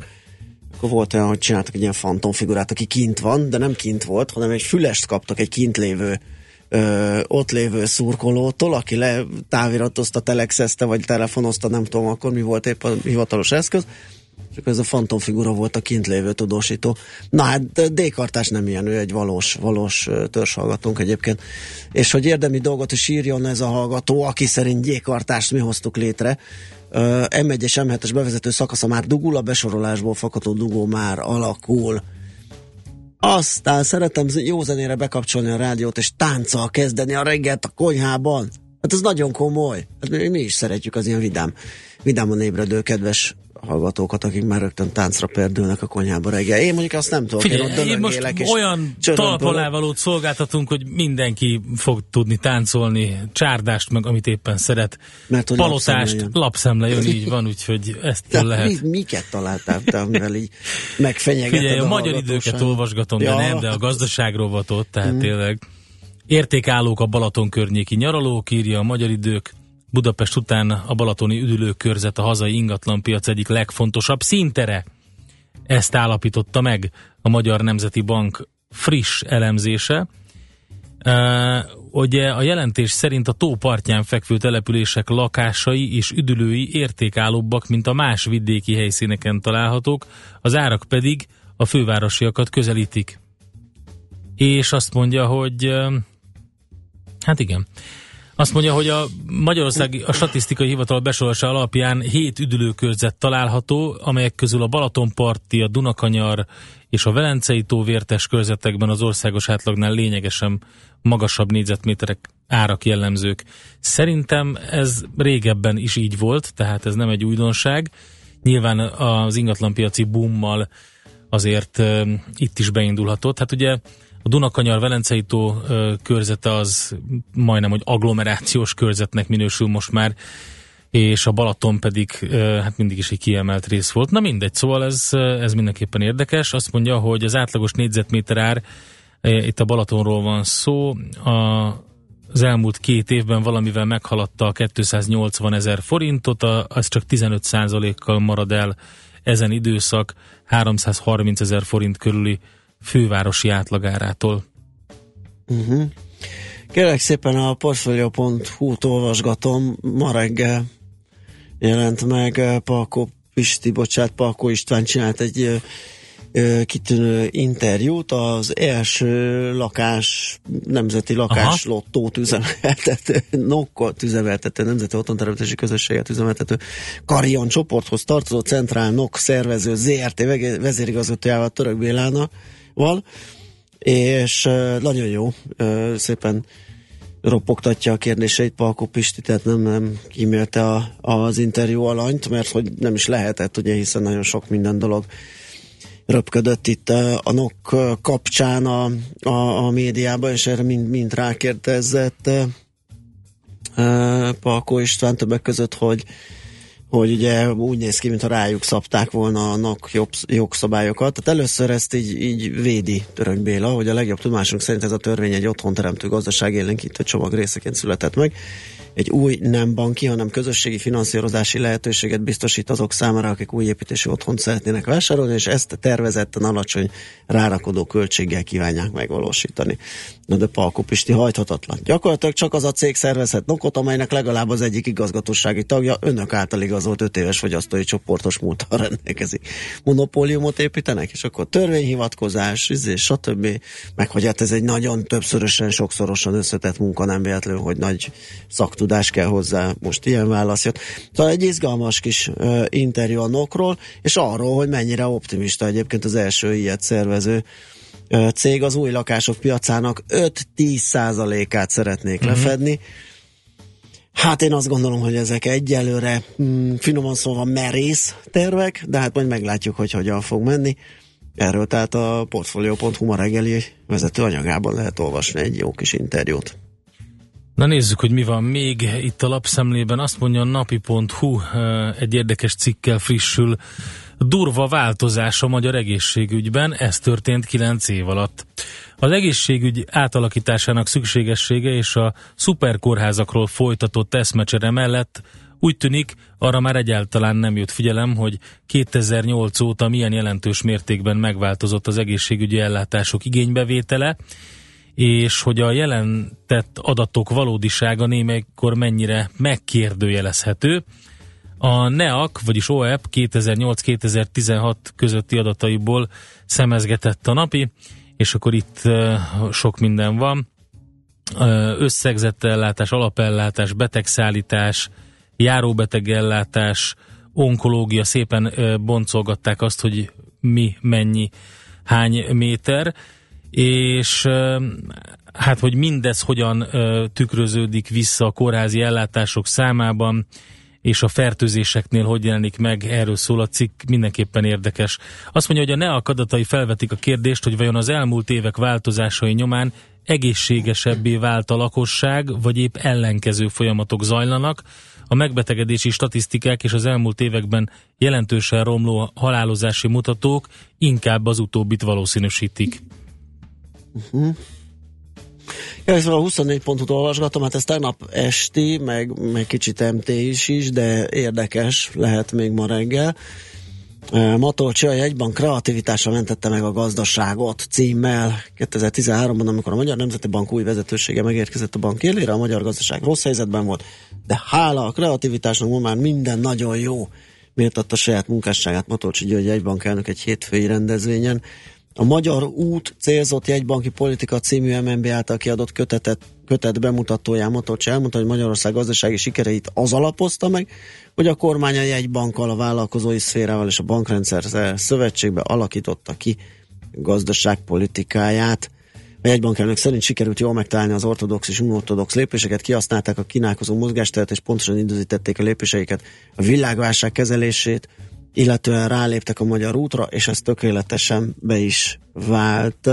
akkor volt olyan, hogy csináltak egy ilyen fantomfigurát, aki kint van, de nem kint volt, hanem egy fülest kaptak egy kint lévő ö, ott lévő szurkolótól, aki le táviratozta, telexezte, vagy telefonozta, nem tudom akkor mi volt épp a hivatalos eszköz, akkor ez a fantomfigura volt a kint lévő tudósító. Na hát D-kartás nem ilyen, ő egy valós, valós törzshallgatónk egyébként. És hogy érdemi dolgot is írjon ez a hallgató, aki szerint D-kartást mi hoztuk létre, M1 és M7-es bevezető szakasza már dugul, a besorolásból fakadó dugó már alakul. Aztán szeretem jó zenére bekapcsolni a rádiót, és tánccal kezdeni a reggelt a konyhában. Hát ez nagyon komoly. Hát mi, mi is szeretjük az ilyen vidám, vidáman ébredő kedves hallgatókat, akik már rögtön táncra perdülnek a konyhába reggel. Én mondjuk azt nem tudom. Figyelj, én, én most olyan talpalávalót szolgáltatunk, hogy mindenki fog tudni táncolni, csárdást meg, amit éppen szeret. Mert hogy Palotást, lapszemle jön, lapszemle jön így van, úgyhogy ezt de lehet. Mi, miket találtál te, amivel így megfenyegeted Figyelj, a, a magyar időket olvasgatom, ja. de nem, de a gazdaságrovatot, tehát mm. tényleg. Értékállók a Balaton környéki nyaralók, írja a magyar idők, Budapest után a balatoni üdülőkörzet a hazai ingatlanpiac egyik legfontosabb szintere. Ezt állapította meg a Magyar Nemzeti Bank friss elemzése. Uh, ugye a jelentés szerint a tó partján fekvő települések lakásai és üdülői értékállóbbak, mint a más vidéki helyszíneken találhatók, az árak pedig a fővárosiakat közelítik. és azt mondja, hogy hát igen, azt mondja, hogy a Magyarországi a statisztikai hivatal besorolása alapján hét üdülőkörzet található, amelyek közül a Balatonparti, a Dunakanyar és a Velencei tó vértes körzetekben az országos átlagnál lényegesen magasabb négyzetméterek árak jellemzők. Szerintem ez régebben is így volt, tehát ez nem egy újdonság. Nyilván az ingatlanpiaci boommal azért itt is beindulhatott. Hát ugye a Dunakanyar Velencei tó körzete az majdnem, hogy agglomerációs körzetnek minősül most már, és a Balaton pedig hát mindig is egy kiemelt rész volt. Na mindegy, szóval ez, ez mindenképpen érdekes. Azt mondja, hogy az átlagos négyzetméter ár, itt a Balatonról van szó, a, az elmúlt két évben valamivel meghaladta a 280 ezer forintot, az csak 15 kal marad el ezen időszak 330 ezer forint körüli fővárosi átlagárától. Uh-huh. Kérlek szépen a portfolio.hu-t olvasgatom, ma reggel jelent meg Palko Pisti, bocsát, Palko István csinált egy kitűnő interjút az első lakás, nemzeti lakás Aha. lottót üzemeltető, <laughs> Nokkot üzemeltető, nemzeti otthonteremtési közösséget üzemeltető Karion csoporthoz tartozó Centrál Nok szervező ZRT vezérigazgatójával Török Bélánával, és nagyon jó, szépen ropogtatja a kérdéseit Palko Pisti, tehát nem, nem kímélte a, az interjú alanyt, mert hogy nem is lehetett, ugye, hiszen nagyon sok minden dolog röpködött itt a NOK kapcsán a, a, a médiában, és erre mind, mind rákérdezett Palko István többek között, hogy hogy ugye úgy néz ki, mintha rájuk szabták volna a NOK jogszabályokat. Tehát először ezt így, így védi Török Béla, hogy a legjobb tudásunk szerint ez a törvény egy otthon teremtő gazdaság élénkítő csomag részeként született meg, egy új nem banki, hanem közösségi finanszírozási lehetőséget biztosít azok számára, akik új építési otthont szeretnének vásárolni, és ezt tervezetten alacsony rárakodó költséggel kívánják megvalósítani. Na de Palko Pisti hajthatatlan. Gyakorlatilag csak az a cég szervezhet nokot, amelynek legalább az egyik igazgatósági tagja önök által igazolt 5 éves fogyasztói csoportos múltal rendelkezik. Monopóliumot építenek, és akkor törvényhivatkozás, izé, stb. Meg hogy hát ez egy nagyon többszörösen, sokszorosan összetett munka, nem véletlen, hogy nagy szak tudás kell hozzá, most ilyen válasz jött. Szóval egy izgalmas kis uh, interjú a Nokról, és arról, hogy mennyire optimista egyébként az első ilyet szervező uh, cég az új lakások piacának 5-10 százalékát szeretnék uh-huh. lefedni. Hát én azt gondolom, hogy ezek egyelőre mm, finoman szóval merész tervek, de hát majd meglátjuk, hogy hogyan fog menni. Erről tehát a Portfolio.hu ma reggeli vezető anyagában lehet olvasni egy jó kis interjút. Na nézzük, hogy mi van még itt a lapszemlében. Azt mondja a napi.hu egy érdekes cikkel frissül. Durva változás a magyar egészségügyben, ez történt 9 év alatt. Az egészségügy átalakításának szükségessége és a szuperkórházakról folytatott eszmecsere mellett úgy tűnik, arra már egyáltalán nem jött figyelem, hogy 2008 óta milyen jelentős mértékben megváltozott az egészségügyi ellátások igénybevétele, és hogy a jelentett adatok valódisága némelykor mennyire megkérdőjelezhető. A NEAC, vagyis OEP 2008-2016 közötti adataiból szemezgetett a napi, és akkor itt sok minden van. Összegzett ellátás, alapellátás, betegszállítás, járóbetegellátás, onkológia, szépen boncolgatták azt, hogy mi, mennyi, hány méter, és hát, hogy mindez hogyan tükröződik vissza a kórházi ellátások számában, és a fertőzéseknél hogy jelenik meg, erről szól a cikk, mindenképpen érdekes. Azt mondja, hogy a NEAK adatai felvetik a kérdést, hogy vajon az elmúlt évek változásai nyomán egészségesebbé vált a lakosság, vagy épp ellenkező folyamatok zajlanak. A megbetegedési statisztikák és az elmúlt években jelentősen romló halálozási mutatók inkább az utóbbit valószínűsítik. Uh-huh. Ja, szóval a 24 pontot olvasgatom, hát ez tegnap esti, meg, meg kicsit MT is is, de érdekes lehet még ma reggel. Matolcsi a jegybank kreativitásra mentette meg a gazdaságot címmel 2013-ban, amikor a Magyar Nemzeti Bank új vezetősége megérkezett a bank élére, a magyar gazdaság rossz helyzetben volt, de hála a kreativitásnak ma már minden nagyon jó. Méltatta saját munkásságát Matolcsi György jegybank elnök egy hétfői rendezvényen A Magyar Út célzott jegybanki politika című MNB által kiadott kötetet, kötet bemutatóján Matolcs elmondta, hogy Magyarország gazdasági sikereit az alapozta meg, hogy a kormány a jegybankkal, a vállalkozói szférával és a bankrendszer szövetségbe alakította ki gazdaságpolitikáját. A jegybankelnök szerint sikerült jól megtalálni az ortodox és unortodox lépéseket, kihasználták a kínálkozó mozgásteret és pontosan időzítették a lépéseiket, a világválság kezelését, illetően ráléptek a magyar útra, és ez tökéletesen be is vált.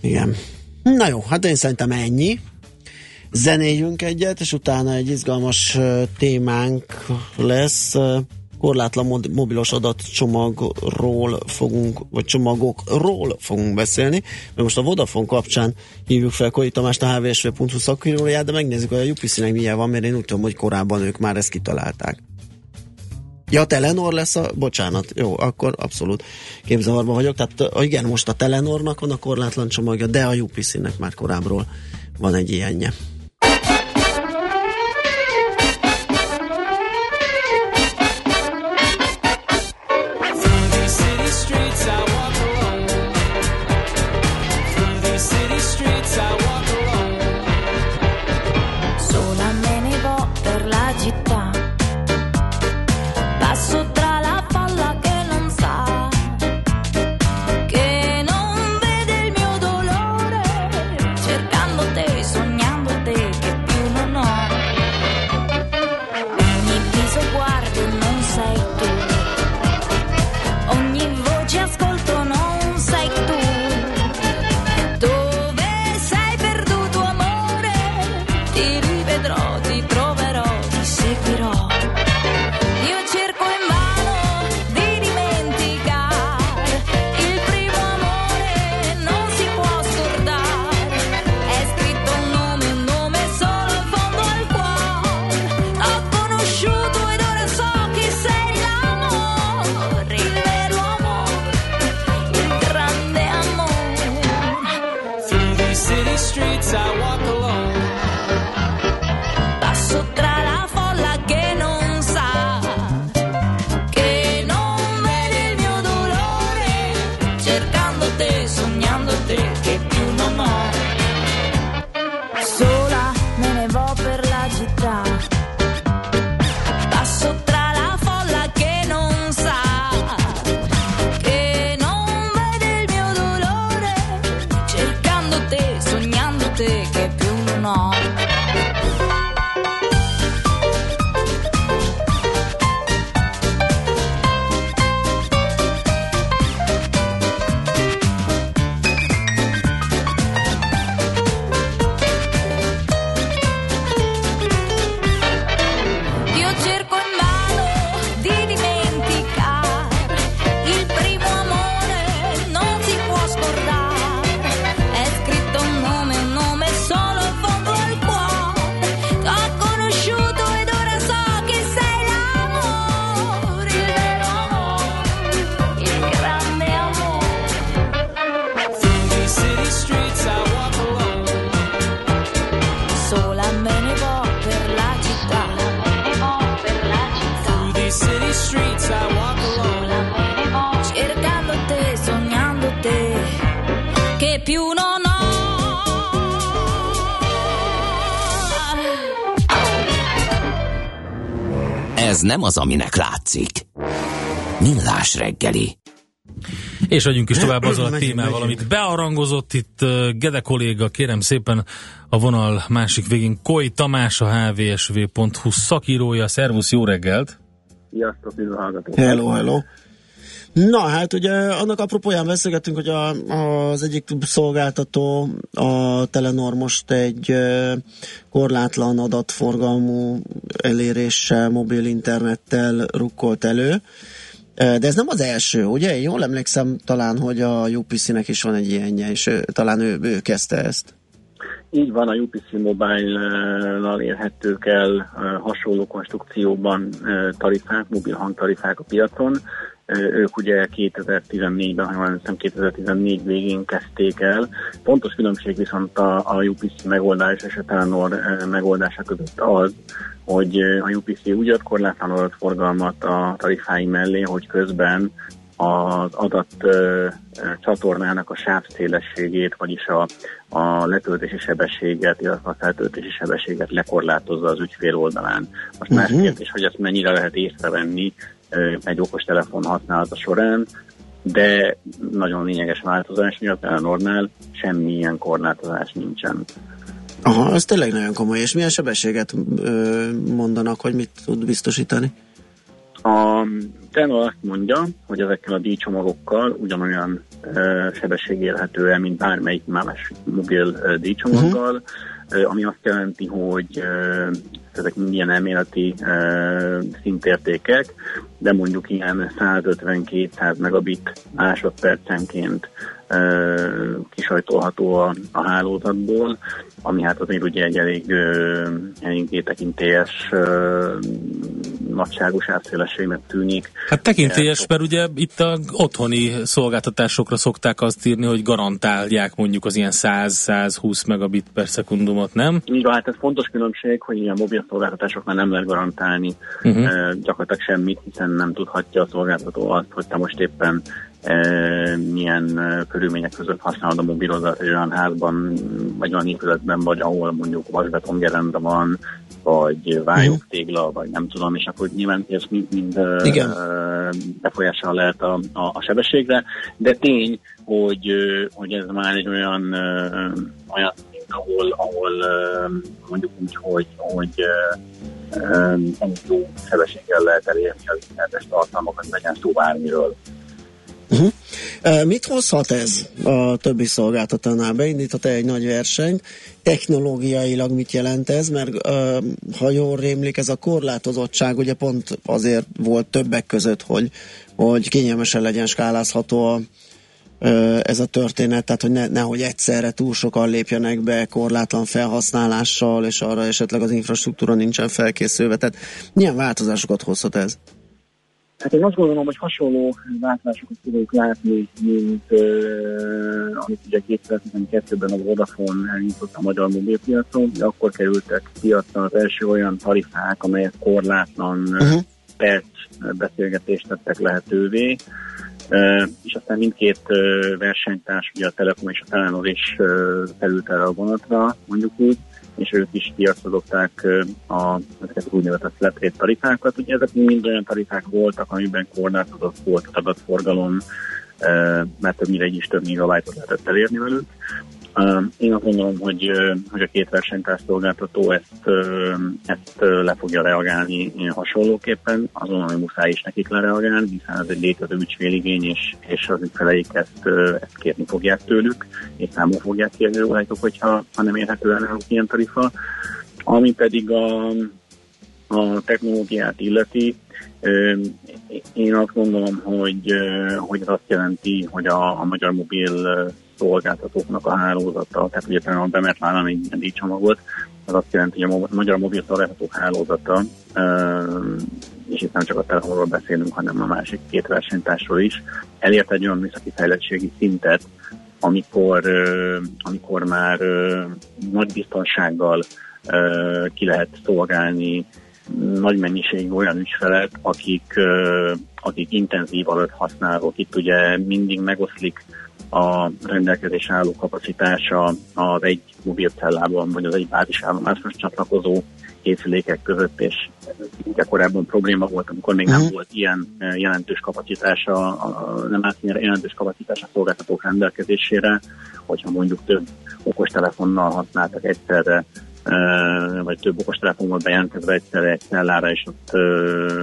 Igen. Na jó, hát én szerintem ennyi. Zenéljünk egyet, és utána egy izgalmas témánk lesz. Korlátlan mobilos adatcsomagról fogunk, vagy csomagokról fogunk beszélni, mert most a Vodafone kapcsán hívjuk fel Koi Tamást, a hvsv.hu szakíróját, de megnézzük, hogy a UPC-nek milyen van, mert én úgy tudom, hogy korábban ők már ezt kitalálták. Ja, Telenor lesz a... Bocsánat, jó, akkor abszolút képzavarban vagyok. Tehát igen, most a Telenornak van a korlátlan csomagja, de a UPC-nek már korábbról van egy ilyenje. Ez nem az, aminek látszik. Millás reggeli. És adjunk is tovább azzal a <laughs> témával, amit bearangozott itt Gede kolléga, kérem szépen a vonal másik végén Koi Tamás, a hvsv.hu szakírója. Szervusz, jó reggelt! Sziasztok, hallgatók! Hello, hello! Na hát ugye annak apropóján beszélgettünk, hogy a, az egyik szolgáltató, a Telenor most egy korlátlan adatforgalmú eléréssel, mobil internettel rukkolt elő. De ez nem az első, ugye? Én jól emlékszem talán, hogy a UPC-nek is van egy ilyenje, és talán ő, ő kezdte ezt. Így van, a UPC Mobile-nal érhetők el hasonló konstrukcióban tarifák, mobil hangtarifák a piacon. Ők ugye 2014-ben, ha jól 2014 végén kezdték el. Pontos különbség viszont a, a UPC megoldás és a Telenor megoldása között az, hogy a UPC úgy ad korlátlan adatforgalmat a tarifái mellé, hogy közben az adat ö, csatornának a sávszélességét, vagyis a, a letöltési sebességet, illetve a feltöltési sebességet lekorlátozza az ügyfél oldalán. Most uh-huh. más kérdés, hogy ezt mennyire lehet észrevenni egy okostelefon használata során, de nagyon lényeges változás miatt Eleanornál semmilyen korlátozás nincsen. Aha, ez tényleg nagyon komoly. És milyen sebességet ö, mondanak, hogy mit tud biztosítani? A Tenor azt mondja, hogy ezekkel a díjcsomagokkal ugyanolyan ö, sebesség érhető el, mint bármelyik más mobil ö, díjcsomaggal, uh-huh. ami azt jelenti, hogy ö, ezek milyen elméleti ö, szintértékek, de mondjuk ilyen 150-200 megabit másodpercenként kisajtolható a, a hálózatból, ami hát azért ugye egy elég, elég tekintélyes nagyságos átszélességnek tűnik. Hát tekintélyes, mert ugye itt a otthoni szolgáltatásokra szokták azt írni, hogy garantálják mondjuk az ilyen 100-120 megabit per szekundumot, nem? Így van, hát ez fontos különbség, hogy ilyen mobil szolgáltatásoknál nem lehet garantálni uh-huh. gyakorlatilag semmit, hiszen nem tudhatja a szolgáltató azt, hogy te most éppen milyen körülmények között használod a mobilodat egy olyan házban, vagy olyan épületben, vagy ahol mondjuk vasbetongerenda van, vagy vályogtégla, vagy nem tudom, és akkor nyilván ez mind, mind Igen. befolyással lehet a, a, a sebességre, de tény, hogy, hogy ez már egy olyan, olyan ahol, ahol mondjuk úgy, hogy, hogy um, jó sebességgel lehet elérni az internetes tartalmakat, legyen szó bármiről. Uh-huh. Uh, mit hozhat ez a többi szolgáltatónál? Beindíthat-e egy nagy versenyt? Technológiailag mit jelent ez? Mert ha jól rémlik, ez a korlátozottság ugye pont azért volt többek között, hogy, hogy kényelmesen legyen skálázható a, ez a történet, tehát hogy ne, nehogy egyszerre túl sokan lépjenek be korlátlan felhasználással, és arra esetleg az infrastruktúra nincsen felkészülve. Tehát milyen változásokat hozhat ez? Hát én azt gondolom, hogy hasonló változásokat tudunk látni, mint uh, amit ugye 2012-ben a Vodafone elnyitott a magyar mobilpiacon, de akkor kerültek piacra az első olyan tarifák, amelyek korlátlan uh-huh. perc beszélgetést tettek lehetővé, uh, és aztán mindkét versenytárs, ugye a Telekom és a Telenor is felült erre a vonatra, mondjuk úgy, és ők is piacra dobták a, ezeket az úgynevezett flat rate tarifákat. Ugye ezek mind olyan tarifák voltak, amiben korlátozott volt az adatforgalom, mert többnyire egy is több gigabájtot lehetett elérni velük. Én azt gondolom, hogy, hogy a két versenytárszolgáltató ezt, ezt le fogja reagálni hasonlóképpen, azon, hogy muszáj is nekik lereagálni, hiszen ez egy létező ügyféligény, és, és az ügyfeleik ezt, ezt kérni fogják tőlük, és számon fogják kérni rólajtok, hogyha ha nem érhető el náluk ilyen tarifa. Ami pedig a, a technológiát illeti, én azt gondolom, hogy, hogy ez azt jelenti, hogy a, a magyar mobil szolgáltatóknak a hálózata, tehát ugye bemert vállalni egy ilyen díjcsomagot, az azt jelenti, hogy a magyar mobil szolgáltatók hálózata, és itt nem csak a telefonról beszélünk, hanem a másik két versenytársról is, elért egy olyan műszaki fejlettségi szintet, amikor, amikor már nagy biztonsággal ki lehet szolgálni nagy mennyiségű olyan ügyfelet, akik, akik intenzív alatt használók. Itt ugye mindig megoszlik a rendelkezés álló kapacitása az egy mobilcellában, vagy az egy bázisállomásos csatlakozó készülékek között, és ugye korábban probléma volt, amikor még uh-huh. nem mhm. volt ilyen jelentős kapacitása, nem állt ilyen jelentős kapacitása a szolgáltatók rendelkezésére, hogyha mondjuk több okostelefonnal használtak egyszerre vagy több okostelefonból bejelentkezve egyszerre egy cellára, és ott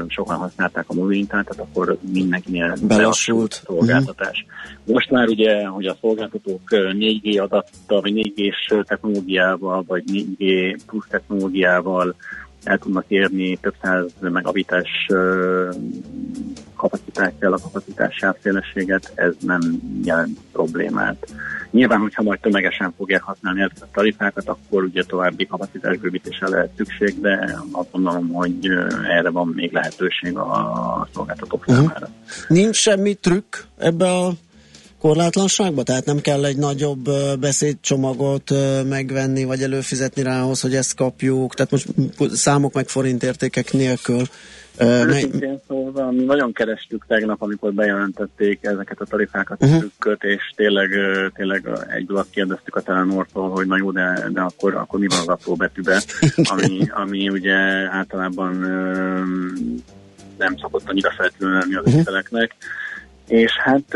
sokan használták a mobil internetet, akkor mindenkinél belassult szolgáltatás. Uh-huh. Most már ugye, hogy a szolgáltatók 4G adattal, vagy 4G-s technológiával, vagy 4G plusz technológiával el tudnak érni több száz megabitás kapacitással, a kapacitás sávszélességet, ez nem jelent problémát. Nyilván, hogyha majd tömegesen fogják használni ezt a tarifákat, akkor ugye további kapacitásbővítésre lehet szükség, de azt gondolom, hogy erre van még lehetőség a szolgáltatók uh-huh. számára. Nincs semmi trükk ebbe a korlátlanságba? Tehát nem kell egy nagyobb beszédcsomagot megvenni, vagy előfizetni rá ahhoz, hogy ezt kapjuk? Tehát most számok meg forintértékek nélkül Őszintén szóval mi nagyon kerestük tegnap, amikor bejelentették ezeket a tarifákat, uh-huh. trükköt, és tényleg, tényleg egyből azt kérdeztük a Telenortól, hogy na jó, de, de akkor, akkor mi van az apró betűbe, <laughs> ami, ami ugye általában nem szokott annyira feltűnni az uh-huh. És hát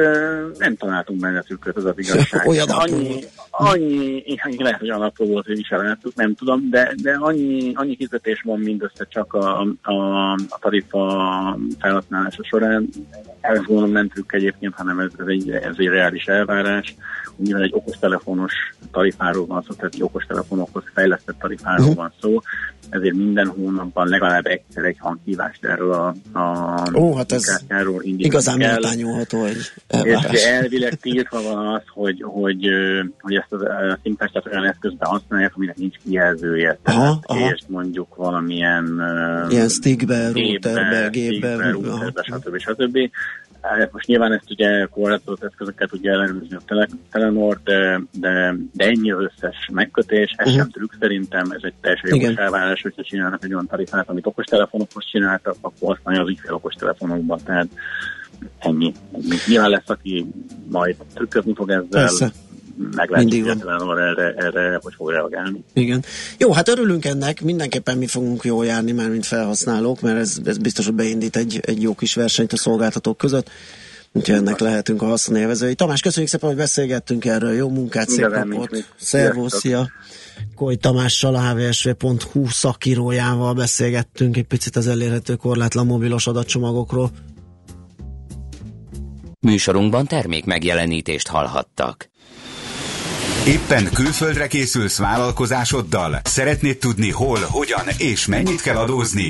nem találtunk benne trükköt, az az igazság. <laughs> Olyan annyi, annyi, <laughs> lehet, hogy apró volt, hogy is láttuk, nem tudom, de, de annyi, annyi kizetés van mindössze csak a, a, a tarifa felhasználása során. Ez gondolom nem trükk egyébként, hanem ez, ez, egy, ez egy reális elvárás. Mivel egy okostelefonos tarifáról van szó, tehát egy okostelefonokhoz fejlesztett tarifáról uh-huh. van szó, ezért minden hónapban legalább egyszer egy hanghívást erről a, a Ó, hát ez igazán méltányolható egy elvárás. És elvileg tiltva van az, hogy, hogy, hogy ezt a szimkártyát olyan eszközben használják, aminek nincs kijelzője. Aha, aha. És mondjuk valamilyen ilyen stickbe, routerbe, gépbe, routerbe, stb. stb. Hát most nyilván ezt ugye korlátozott eszközöket tudja ellenőrizni a tele, Telenor, de, de, de ennyi összes megkötés, ez uh-huh. sem trükk szerintem, ez egy teljesen jogos elvárás, hogyha csinálnak egy olyan tarifát, amit okostelefonokhoz csináltak, akkor használja az ügyfél okostelefonokban, tehát ennyi. Nyilván lesz, aki majd trükközni fog ezzel, Persze meglátjuk, hogy erre, erre hogy fog reagálni. Igen. Jó, hát örülünk ennek, mindenképpen mi fogunk jól járni már, mint felhasználók, mert ez, ez biztos, hogy beindít egy, egy jó kis versenyt a szolgáltatók között. Úgyhogy ennek lehetünk a haszonélvezői. Tamás, köszönjük szépen, hogy beszélgettünk erről. Jó munkát, szép napot. Szervusz, szia. Koly Tamással, a hvsv.hu szakírójával beszélgettünk egy picit az elérhető korlátlan mobilos adatcsomagokról. Műsorunkban termék megjelenítést hallhattak. Éppen külföldre készülsz vállalkozásoddal? Szeretnéd tudni hol, hogyan és mennyit kell adózni?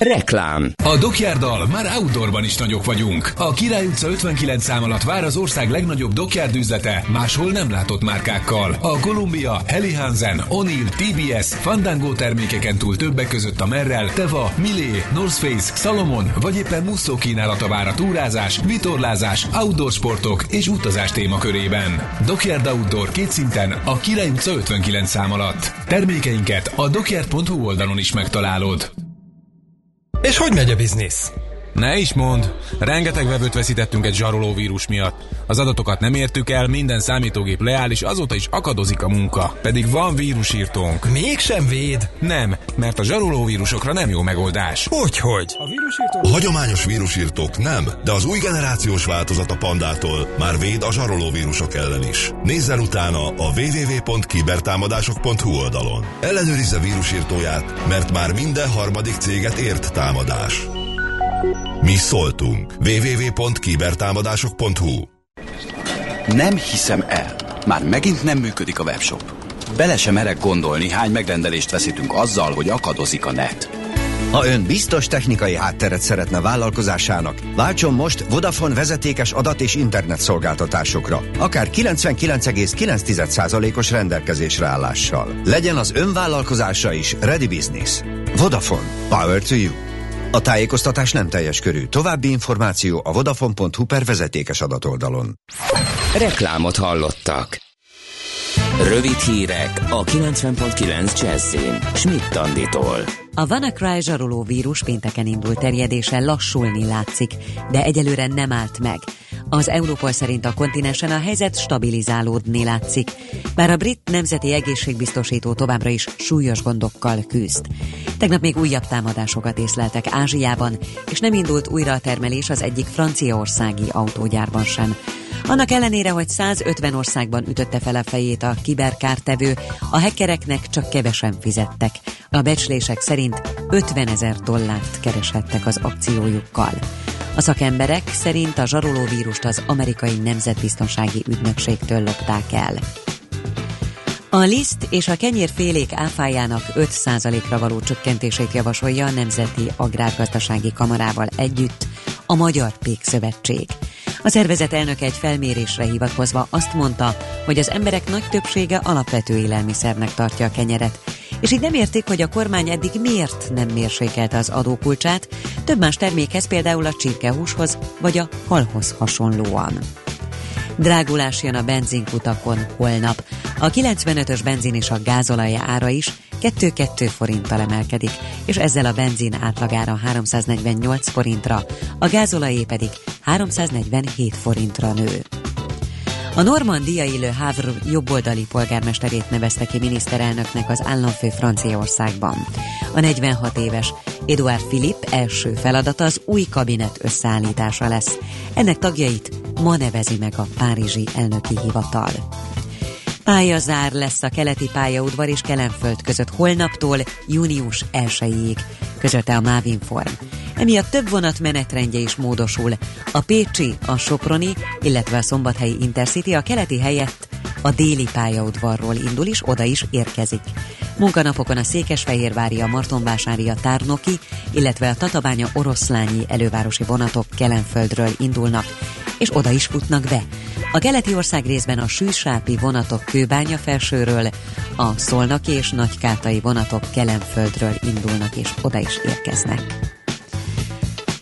Reklám. A Dokjárdal már outdoorban is nagyok vagyunk. A Király utca 59 szám alatt vár az ország legnagyobb Dokjárd üzlete, máshol nem látott márkákkal. A Columbia, Helly Hansen, O'Neill, TBS, Fandango termékeken túl többek között a Merrell, Teva, Milé, North Face, Salomon vagy éppen Musso kínálata vár a túrázás, vitorlázás, outdoor sportok és utazás témakörében. Dokjárd Outdoor két szinten a Király utca 59 szám alatt. Termékeinket a dokjárd.hu oldalon is megtalálod. És hogy megy a biznisz? Ne is mond, rengeteg vevőt veszítettünk egy zsaroló vírus miatt. Az adatokat nem értük el, minden számítógép leáll, és azóta is akadozik a munka. Pedig van vírusírtónk. Mégsem véd? Nem, mert a zsaroló vírusokra nem jó megoldás. Hogyhogy? A, vírusírtók... a hagyományos vírusírtók nem, de az új generációs változat a pandától már véd a zsaroló vírusok ellen is. Nézzen utána a www.kibertámadások.hu oldalon. Ellenőrizze vírusírtóját, mert már minden harmadik céget ért támadás. Mi szóltunk. www.kibertámadások.hu Nem hiszem el. Már megint nem működik a webshop. Bele sem merek gondolni, hány megrendelést veszítünk azzal, hogy akadozik a net. Ha ön biztos technikai hátteret szeretne vállalkozásának, váltson most Vodafone vezetékes adat és internet szolgáltatásokra, akár 99,9%-os rendelkezésre állással. Legyen az ön vállalkozása is Ready Business. Vodafone. Power to you. A tájékoztatás nem teljes körű. További információ a vodafone.hu per vezetékes adatoldalon. Reklámot hallottak. Rövid hírek a 90.9 Jazzin. Schmidt Tanditól. A WannaCry zsaroló vírus pénteken indult terjedése lassulni látszik, de egyelőre nem állt meg. Az Európol szerint a kontinensen a helyzet stabilizálódni látszik, bár a brit nemzeti egészségbiztosító továbbra is súlyos gondokkal küzd. Tegnap még újabb támadásokat észleltek Ázsiában, és nem indult újra a termelés az egyik franciaországi autógyárban sem. Annak ellenére, hogy 150 országban ütötte fel a fejét a kiberkártevő, a hackereknek csak kevesen fizettek. A becslések szerint 50 ezer dollárt kereshettek az akciójukkal. A szakemberek szerint a zsarolóvírust az amerikai nemzetbiztonsági ügynökségtől lopták el. A liszt és a kenyérfélék áfájának 5%-ra való csökkentését javasolja a Nemzeti Agrárgazdasági Kamarával együtt a Magyar Pék Szövetség. A szervezet elnöke egy felmérésre hivatkozva azt mondta, hogy az emberek nagy többsége alapvető élelmiszernek tartja a kenyeret, és így nem értik, hogy a kormány eddig miért nem mérsékelte az adókulcsát, több más termékhez, például a csirkehúshoz vagy a halhoz hasonlóan. Drágulás jön a benzinkutakon holnap. A 95-ös benzin és a gázolaj ára is 2-2 forinttal emelkedik, és ezzel a benzin átlagára 348 forintra, a gázolajé pedig 347 forintra nő. A Normandia élő Havre jobboldali polgármesterét nevezte ki miniszterelnöknek az államfő Franciaországban. A 46 éves Eduard Philippe első feladata az új kabinet összeállítása lesz. Ennek tagjait ma nevezi meg a Párizsi elnöki hivatal. Pályazár lesz a keleti pályaudvar és Kelenföld között holnaptól június 1-ig, közölte a Mávinform. Emiatt több vonat menetrendje is módosul. A Pécsi, a Soproni, illetve a Szombathelyi Intercity a keleti helyett a déli pályaudvarról indul is, oda is érkezik. Munkanapokon a Székesfehérvári, a Martonvásári, a Tárnoki, illetve a Tatabánya oroszlányi elővárosi vonatok Kelenföldről indulnak, és oda is futnak be. A keleti ország részben a sűsápi vonatok Kőbánya felsőről, a szolnaki és nagykátai vonatok Kelenföldről indulnak és oda is érkeznek.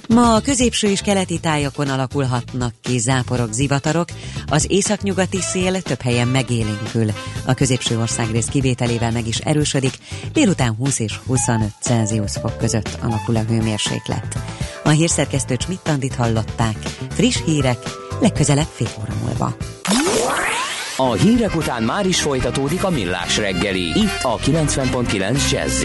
Ma a középső és keleti tájakon alakulhatnak ki záporok, zivatarok, az északnyugati szél több helyen megélénkül. A középső országrész kivételével meg is erősödik, délután 20 és 25 Celsius fok között alakul a hőmérséklet. A hírszerkesztő Csmittandit hallották. Friss hírek, legközelebb fél óra múlva. A hírek után már is folytatódik a millás reggeli, itt a 90.9 jazz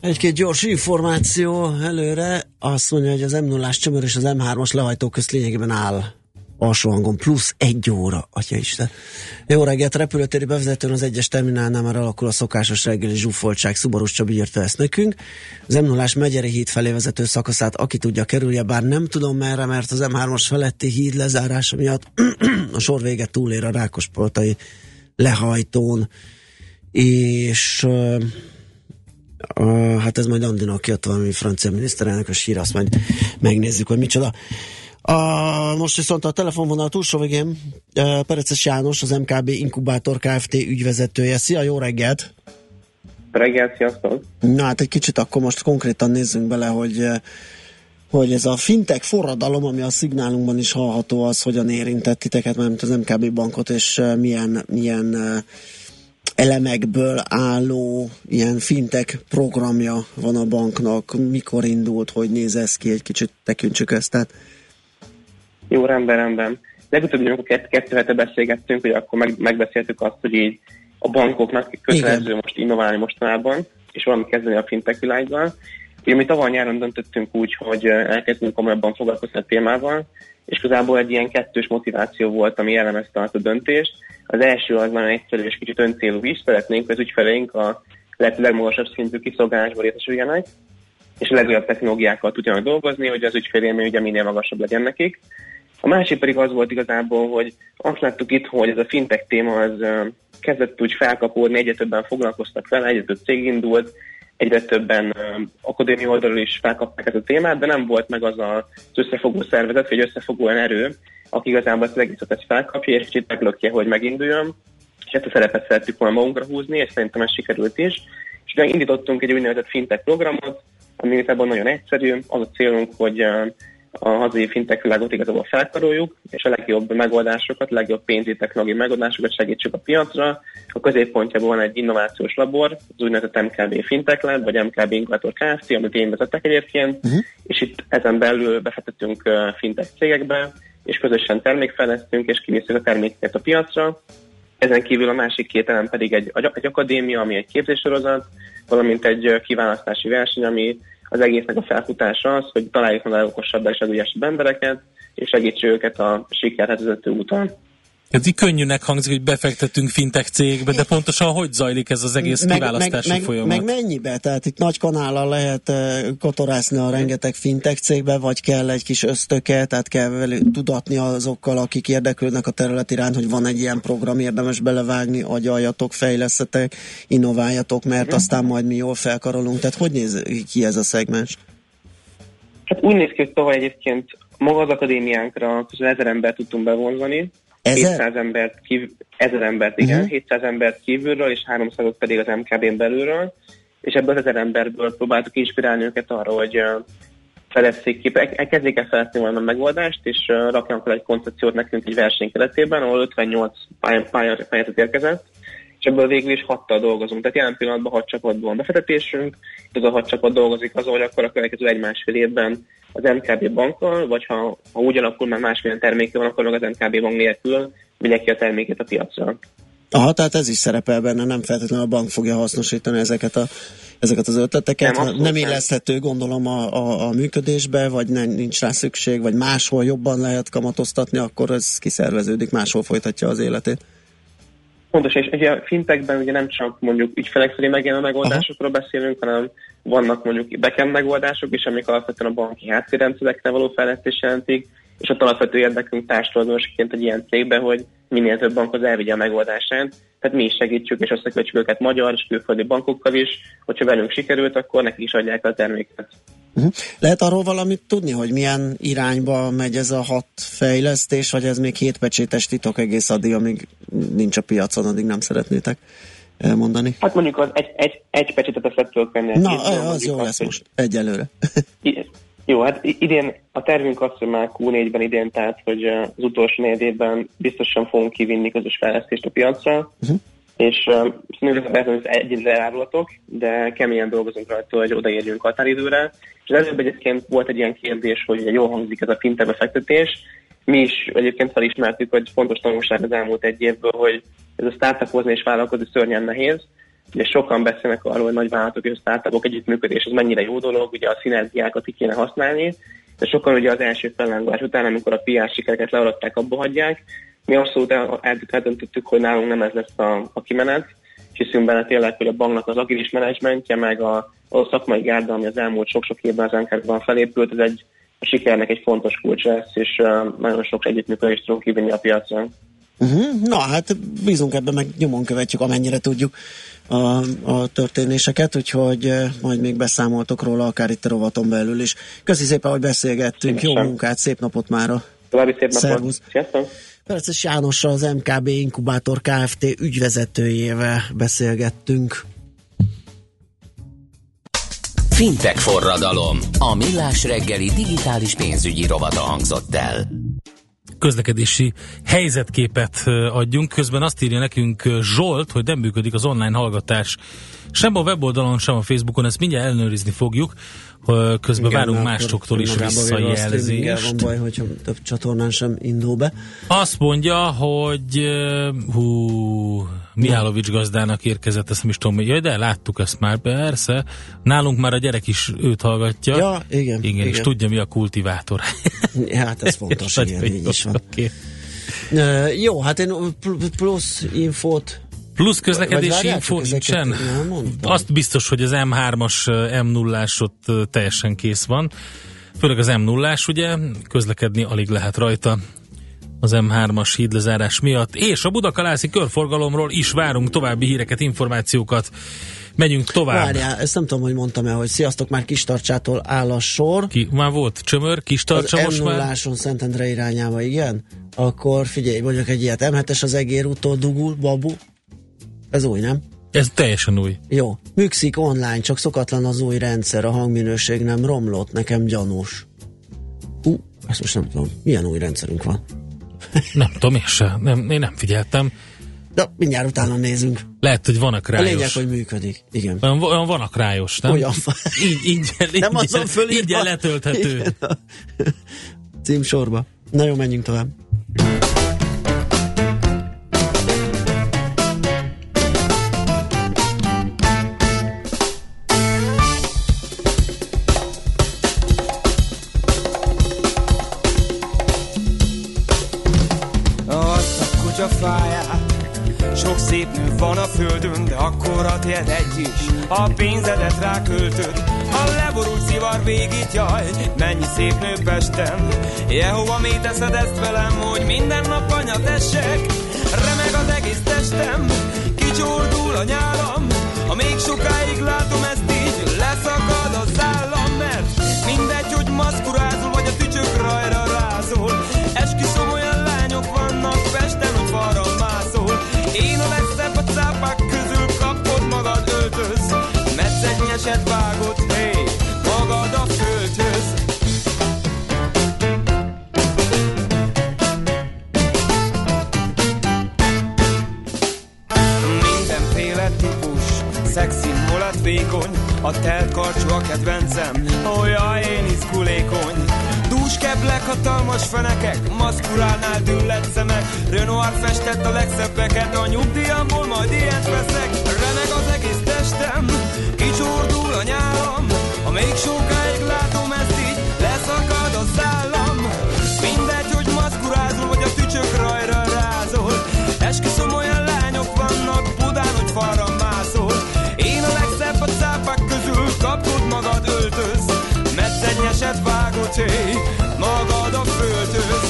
Egy-két gyors információ előre. Azt mondja, hogy az m 0 csomag és az M3-as lehajtó közt lényegében áll alsó hangon, plusz egy óra, atya Isten. Jó reggelt, repülőtéri bevezetőn az egyes terminálnál már alakul a szokásos reggeli zsúfoltság, Szubarus Csabi írta ezt nekünk. Az m 0 Megyeri híd felé vezető szakaszát, aki tudja kerülje, bár nem tudom merre, mert az M3-as feletti híd lezárása miatt <clears throat> a sor véget túlér a Rákospoltai lehajtón, és Uh, hát ez majd Andinak jött valami francia miniszterelnök sír, azt majd megnézzük, hogy micsoda. Uh, most viszont a telefonvonal túlsó végén uh, Pereces János, az MKB Inkubátor Kft. ügyvezetője. Szia, jó reggelt! Reggelt, sziasztok! Na hát egy kicsit akkor most konkrétan nézzünk bele, hogy hogy ez a fintech forradalom, ami a szignálunkban is hallható, az hogyan érintett titeket, mert az MKB bankot, és milyen, milyen uh, elemekből álló ilyen fintek programja van a banknak, mikor indult, hogy néz ez ki, egy kicsit tekintsük ezt. Tehát... Jó, rendben, rendben. Legutóbb, amikor kettő hete beszélgettünk, hogy akkor meg, megbeszéltük azt, hogy így a bankoknak kötelező Igen. most innoválni mostanában, és valami kezdeni a fintek világban. Ugye mi tavaly nyáron döntöttünk úgy, hogy elkezdünk komolyabban foglalkozni a témával, és igazából egy ilyen kettős motiváció volt, ami jellemezte azt a döntést. Az első az már egyszerű és kicsit öncélú is, szeretnénk, hogy az ügyfeleink a lehető legmagasabb szintű kiszolgálásból részesüljenek, és a legjobb technológiákkal tudjanak dolgozni, hogy az ügyfélélmény ugye minél magasabb legyen nekik. A másik pedig az volt igazából, hogy azt láttuk itt, hogy ez a fintech téma az kezdett úgy felkapódni, egyre többen foglalkoztak vele, egyre több cég indult, egyre többen akadémia oldalról is felkapták ezt a témát, de nem volt meg az az összefogó szervezet, vagy összefogó erő, aki igazából ezt az egészet ezt felkapja, és kicsit meglökje, hogy meginduljon. És ezt a szerepet szerettük volna magunkra húzni, és szerintem ez sikerült is. És ugye indítottunk egy úgynevezett fintech programot, ami igazából nagyon egyszerű. Az a célunk, hogy a hazai fintech világot igazából felkaroljuk, és a legjobb megoldásokat, legjobb pénzügyi technológiai megoldásokat segítsük a piacra. A középpontjában van egy innovációs labor, az úgynevezett MKB Fintech Lab, vagy MKB Inkubator Kft., amit én vezettek egyébként, uh-huh. és itt ezen belül befektetünk fintech cégekbe, és közösen termékfejlesztünk, és kivisszük a termékeket a piacra. Ezen kívül a másik két elem pedig egy, egy akadémia, ami egy képzéssorozat, valamint egy kiválasztási verseny, ami az egésznek a felfutása az, hogy találjuk meg a legokosabb és legügyesebb embereket, és segítsük őket a sikerhez vezető úton. Ez így könnyűnek hangzik, hogy befektetünk fintech cégbe, de pontosan hogy zajlik ez az egész meg, kiválasztási meg, folyamat? Meg, meg mennyibe? Tehát itt nagy kanállal lehet kotorászni a rengeteg fintech cégbe, vagy kell egy kis ösztöke, tehát kell velük tudatni azokkal, akik érdeklődnek a terület iránt, hogy van egy ilyen program, érdemes belevágni, agyaljatok, fejlesztetek, innováljatok, mert aztán majd mi jól felkarolunk. Tehát hogy néz ki ez a szegmens? Hát úgy néz ki, hogy tavaly egyébként maga az akadémiánkra közel ezer embert tudtunk bevonzani, Ezer? 700 embert, kív, ezer embert, igen, uh-huh. 700 embert kívülről, és 300 pedig az MKB-n belülről, és ebből az ezer emberből próbáltuk inspirálni őket arra, hogy felezzék ki, elkezdjék el felezni valami megoldást, és rakjanak fel egy koncepciót nekünk egy verseny keretében, ahol 58 pályázat érkezett, és ebből végül is hattal dolgozunk. Tehát jelen pillanatban hat csapatban van befektetésünk, ez a hat csapat dolgozik azon, hogy akkor a következő egy-másfél évben az MKB bankkal, vagy ha, ha úgy alakul, már másmilyen terméke van, akkor meg az MKB bank nélkül vigye ki a terméket a piacra. Aha, tehát ez is szerepel benne, nem feltétlenül a bank fogja hasznosítani ezeket, a, ezeket az ötleteket. Nem, nem illeszthető, gondolom, a, a, a működésbe, vagy nem, nincs rá szükség, vagy máshol jobban lehet kamatoztatni, akkor ez kiszerveződik, máshol folytatja az életét. Pontos, és ugye fintekben ugye nem csak mondjuk ügyfelek felé megjelenő megoldásokról Aha. beszélünk, hanem vannak mondjuk backend megoldások is, amik alapvetően a banki háttérrendszerekre való fejlesztés jelentik, és a alapvető érdekünk társadalmasként egy ilyen cégbe, hogy minél több bankhoz elvigye a megoldását. Tehát mi is segítsük és összekötjük őket magyar és külföldi bankokkal is, hogyha velünk sikerült, akkor nekik is adják a terméket. Uh-huh. Lehet arról valamit tudni, hogy milyen irányba megy ez a hat fejlesztés, vagy ez még hétpecsétes titok egész addig, amíg nincs a piacon, addig nem szeretnétek elmondani? Hát mondjuk az egy, egy, egy a tudok venni. Na, az jó lesz most, egyelőre. Jó, hát idén a tervünk az, hogy már Q4-ben idén, tehát hogy az utolsó négy évben biztosan fogunk kivinni közös fejlesztést a piacra, uh-huh. és uh, ez egy elárulatok, de keményen dolgozunk rajta, hogy odaérjünk határidőre. És az előbb egyébként volt egy ilyen kérdés, hogy jól hangzik ez a fintech befektetés. Mi is egyébként felismertük, hogy fontos tanulság az elmúlt egy évből, hogy ez a startupozni és vállalkozni szörnyen nehéz, Ugye sokan beszélnek arról, hogy nagy vállalatok és startupok együttműködés, ez mennyire jó dolog, ugye a szinergiákat ki kéne használni, de sokan ugye az első fellángolás után, amikor a PR sikereket learadták, abba hagyják. Mi abszolút eldöntöttük, hogy nálunk nem ez lesz a, a kimenet, és hiszünk benne tényleg, hogy a banknak az agilis menedzsmentje, meg a, a szakmai gárda, ami az elmúlt sok-sok évben az nk felépült, ez egy a sikernek egy fontos kulcs lesz, és nagyon sok együttműködést tudunk kivinni a piacra. Uh-huh. Na hát bízunk ebben, meg nyomon követjük, amennyire tudjuk a, a történéseket, úgyhogy majd még beszámoltok róla, akár itt a rovaton belül is. Köszi szépen, hogy beszélgettünk, jó munkát, szép napot mára! További szép napot! Sziasztok! Perces Jánossal, az MKB Inkubátor Kft. ügyvezetőjével beszélgettünk. Fintek forradalom. A millás reggeli digitális pénzügyi rovata hangzott el közlekedési helyzetképet adjunk. Közben azt írja nekünk Zsolt, hogy nem működik az online hallgatás sem a weboldalon, sem a Facebookon, ezt mindjárt ellenőrizni fogjuk. Közben Igen, várunk másoktól is visszajelzést. Van baj, hogyha több csatornán sem indul be. Azt mondja, hogy hú, Mihálovics gazdának érkezett, ezt nem is tudom, hogy jaj, de láttuk ezt már, persze. Nálunk már a gyerek is őt hallgatja. Ja, igen. Igen, igen. és tudja, mi a kultivátor. <laughs> Hát ez fontos, <laughs> igen, így is van. Okay. Uh, jó, hát én plusz infót Plusz közlekedési info nincsen? Azt biztos, hogy az M3-as, M0-ás ott teljesen kész van. Főleg az M0-ás, ugye, közlekedni alig lehet rajta az M3-as hídlezárás miatt, és a Budakalászi körforgalomról is várunk további híreket, információkat. Megyünk tovább. Várjál, ezt nem tudom, hogy mondtam-e, hogy sziasztok, már Kistarcsától áll a sor. Ki, már volt csömör, Kistarcsa az most már? Szentendre irányába, igen? Akkor figyelj, mondjuk egy ilyet, M7-es az egér úttól dugul, babu. Ez új, nem? Ez teljesen új. Jó. Műkszik online, csak szokatlan az új rendszer, a hangminőség nem romlott, nekem gyanús. Ú, uh, ezt most nem tudom. Milyen új rendszerünk van? <laughs> nem tudom, én sem. Nem, én nem figyeltem. De mindjárt utána nézünk. Lehet, hogy van rájos. A lényeg, hogy működik. Igen. Olyan, olyan van rájos, nem? Olyan van. Így, így, <laughs> így, nem azon föl, így letölthető. Címsorba. Na jó, menjünk tovább. Van a földön, de akkor a tiéd egy is. A pénzedet ráköltöd, a leborult szivar végít, jaj, mennyi szép nő Pesten. Jehova, mi teszed ezt velem, hogy minden nap anya tessek? Remeg az egész testem, kicsordul a nyálam, ha még sokáig látom ezt így, leszakad vékony, a telt karcsú a kedvencem, olyan én izgulékony keblek, hatalmas fenekek, maszkurálnál düllett szemek. Renoir festett a legszebbeket, a nyugdíjamból majd ilyet veszek. Remeg az egész testem, kicsordul a nyálam, ha még sokáig látom ezt így, leszakad a szállam. Mindegy, hogy maszkurázol, vagy a tücsök rajra rázol. Esküszöm, olyan lányok vannak Budán, hogy falra Metszenyesed vágott, hey magad a földhöz.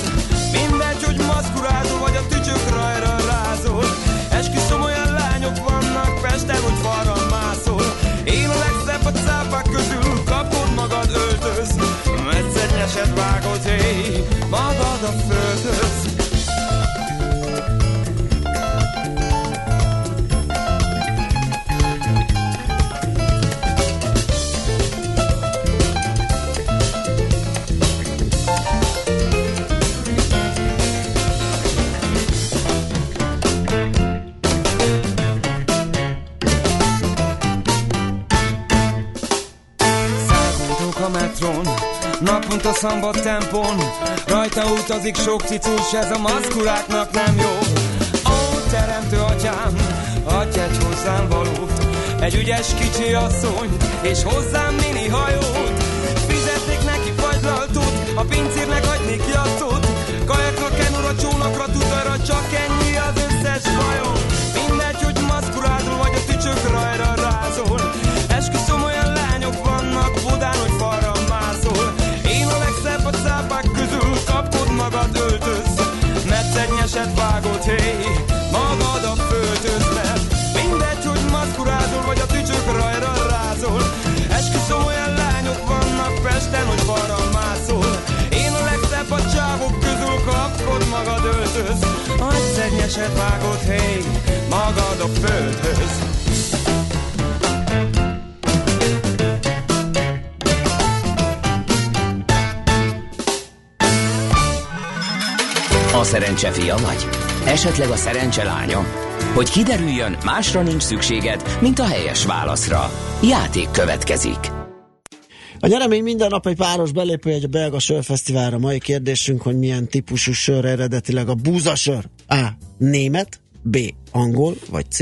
Szamba tempon Rajta utazik sok cicus, ez a maszkuláknak nem jó. Ó, teremtő atyám, adj egy hozzám valót. Egy ügyes kicsi asszony, és hozzám mini hajót. Fizetnék neki fagylaltot, a pincérnek adnék jattot Kajakra, kenura, csónakra, tutajra, csak ennyi az összes bajom Mindegy, hogy maszkurádról vagy a tücsök rajra Nyeset vágod, hé Magad a földhöz Mert mindegy, hogy maszkurádol Vagy a tücsök rajra rázol. Esküszöm olyan lányok vannak Pesten, hogy falra mászol. Én a legszebb a csávok közül Kapod magad öltöz Adsz egy nyeset vágod, hé Magad a földhöz szerencse fia vagy? Esetleg a szerencse lánya? Hogy kiderüljön, másra nincs szükséged, mint a helyes válaszra. Játék következik. A nyeremény minden nap egy páros belépő egy a belga sörfesztiválra. Mai kérdésünk, hogy milyen típusú sör eredetileg a búzasör. A. Német, B. Angol, vagy C.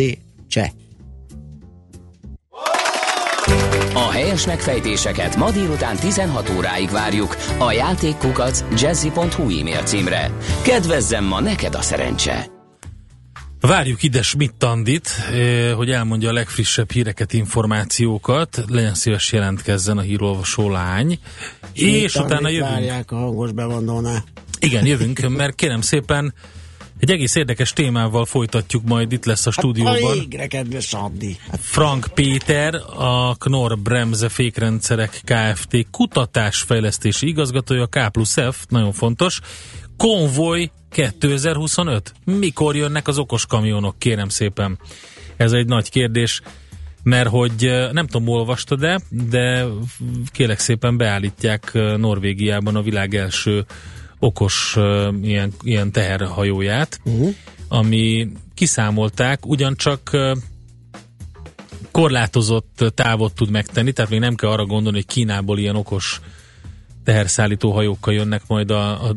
Cseh. A helyes megfejtéseket ma délután 16 óráig várjuk a játékkukac jazzy.hu e-mail címre. Kedvezzem ma neked a szerencse! Várjuk ide Schmidt Andit, eh, hogy elmondja a legfrissebb híreket, információkat. Legyen szíves jelentkezzen a hírolvasó lány. és utána jövünk. Várják a hangos bevandónál. Igen, jövünk, mert kérem szépen egy egész érdekes témával folytatjuk majd, itt lesz a stúdióban. Hát, végre, kedves Andi. Hát, Frank Péter, a Knorr Bremse fékrendszerek Kft. kutatásfejlesztési igazgatója, K plusz F, nagyon fontos. Konvoj 2025. Mikor jönnek az okos kamionok, kérem szépen? Ez egy nagy kérdés, mert hogy nem tudom, olvastad-e, de kérlek szépen beállítják Norvégiában a világ első okos uh, ilyen, ilyen teherhajóját, uh-huh. ami kiszámolták, ugyancsak uh, korlátozott távot tud megtenni, tehát még nem kell arra gondolni, hogy Kínából ilyen okos teherszállító hajókkal jönnek majd a, a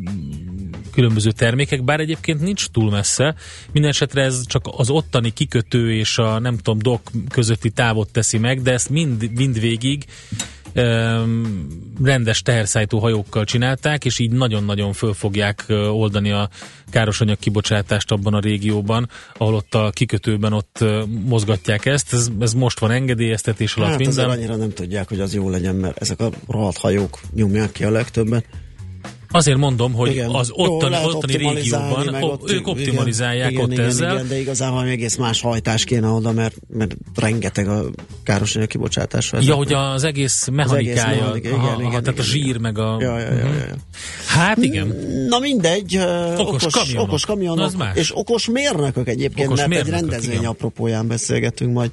különböző termékek, bár egyébként nincs túl messze. Mindenesetre ez csak az ottani kikötő és a nem tudom, dok közötti távot teszi meg, de ezt mind, mind végig rendes teherszállító hajókkal csinálták, és így nagyon-nagyon föl fogják oldani a károsanyag kibocsátást abban a régióban, ahol ott a kikötőben ott mozgatják ezt. Ez, ez most van engedélyeztetés alatt hát minden. annyira nem tudják, hogy az jó legyen, mert ezek a rohadt hajók nyomják ki a legtöbbet. Azért mondom, hogy igen. az ottani, Jó, ottani régióban ott, ők optimalizálják igen, ott igen, ezzel. Igen, de igazából valami egész más hajtás kéne oda, mert, mert rengeteg a károsanyag kibocsátás. Ja, hogy az egész mechanikája, az egész mechanika, igen, aha, igen, aha, igen, tehát igen, a zsír meg a... Ja, ja, ja, ja, ja. Hát igen. Na mindegy, Okos okos, kamionok. okos kamionok, és okos mérnökök egyébként, Okos mert mérnökök, egy rendezvény igen. apropóján beszélgetünk majd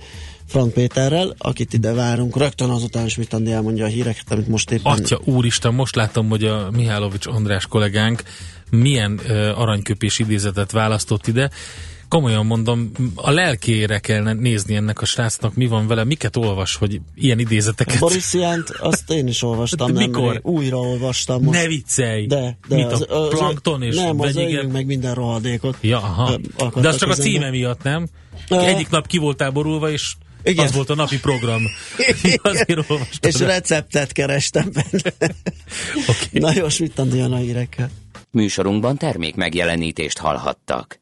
Frank Péterrel, akit ide várunk. Rögtön azután is mit elmondja a híreket, amit most éppen... Atya úristen, most látom, hogy a Mihálovics András kollégánk milyen uh, aranyköpés idézetet választott ide. Komolyan mondom, a lelkére kell nézni ennek a srácnak, mi van vele, miket olvas, hogy ilyen idézeteket. Boris Jant, azt én is olvastam. De mikor? Újra olvastam. Most. Ne viccelj! De, de Mit, az, a plankton és Nem, az meg minden rohadékot. Ja, aha. De az csak a címe miatt, nem? Egyik nap ki voltál borulva, és Igen. az volt a napi program. Azért olvastad. És receptet kerestem benne. <laughs> okay. Na jó, mit Andi jön a hírekkel. Műsorunkban termék megjelenítést hallhattak.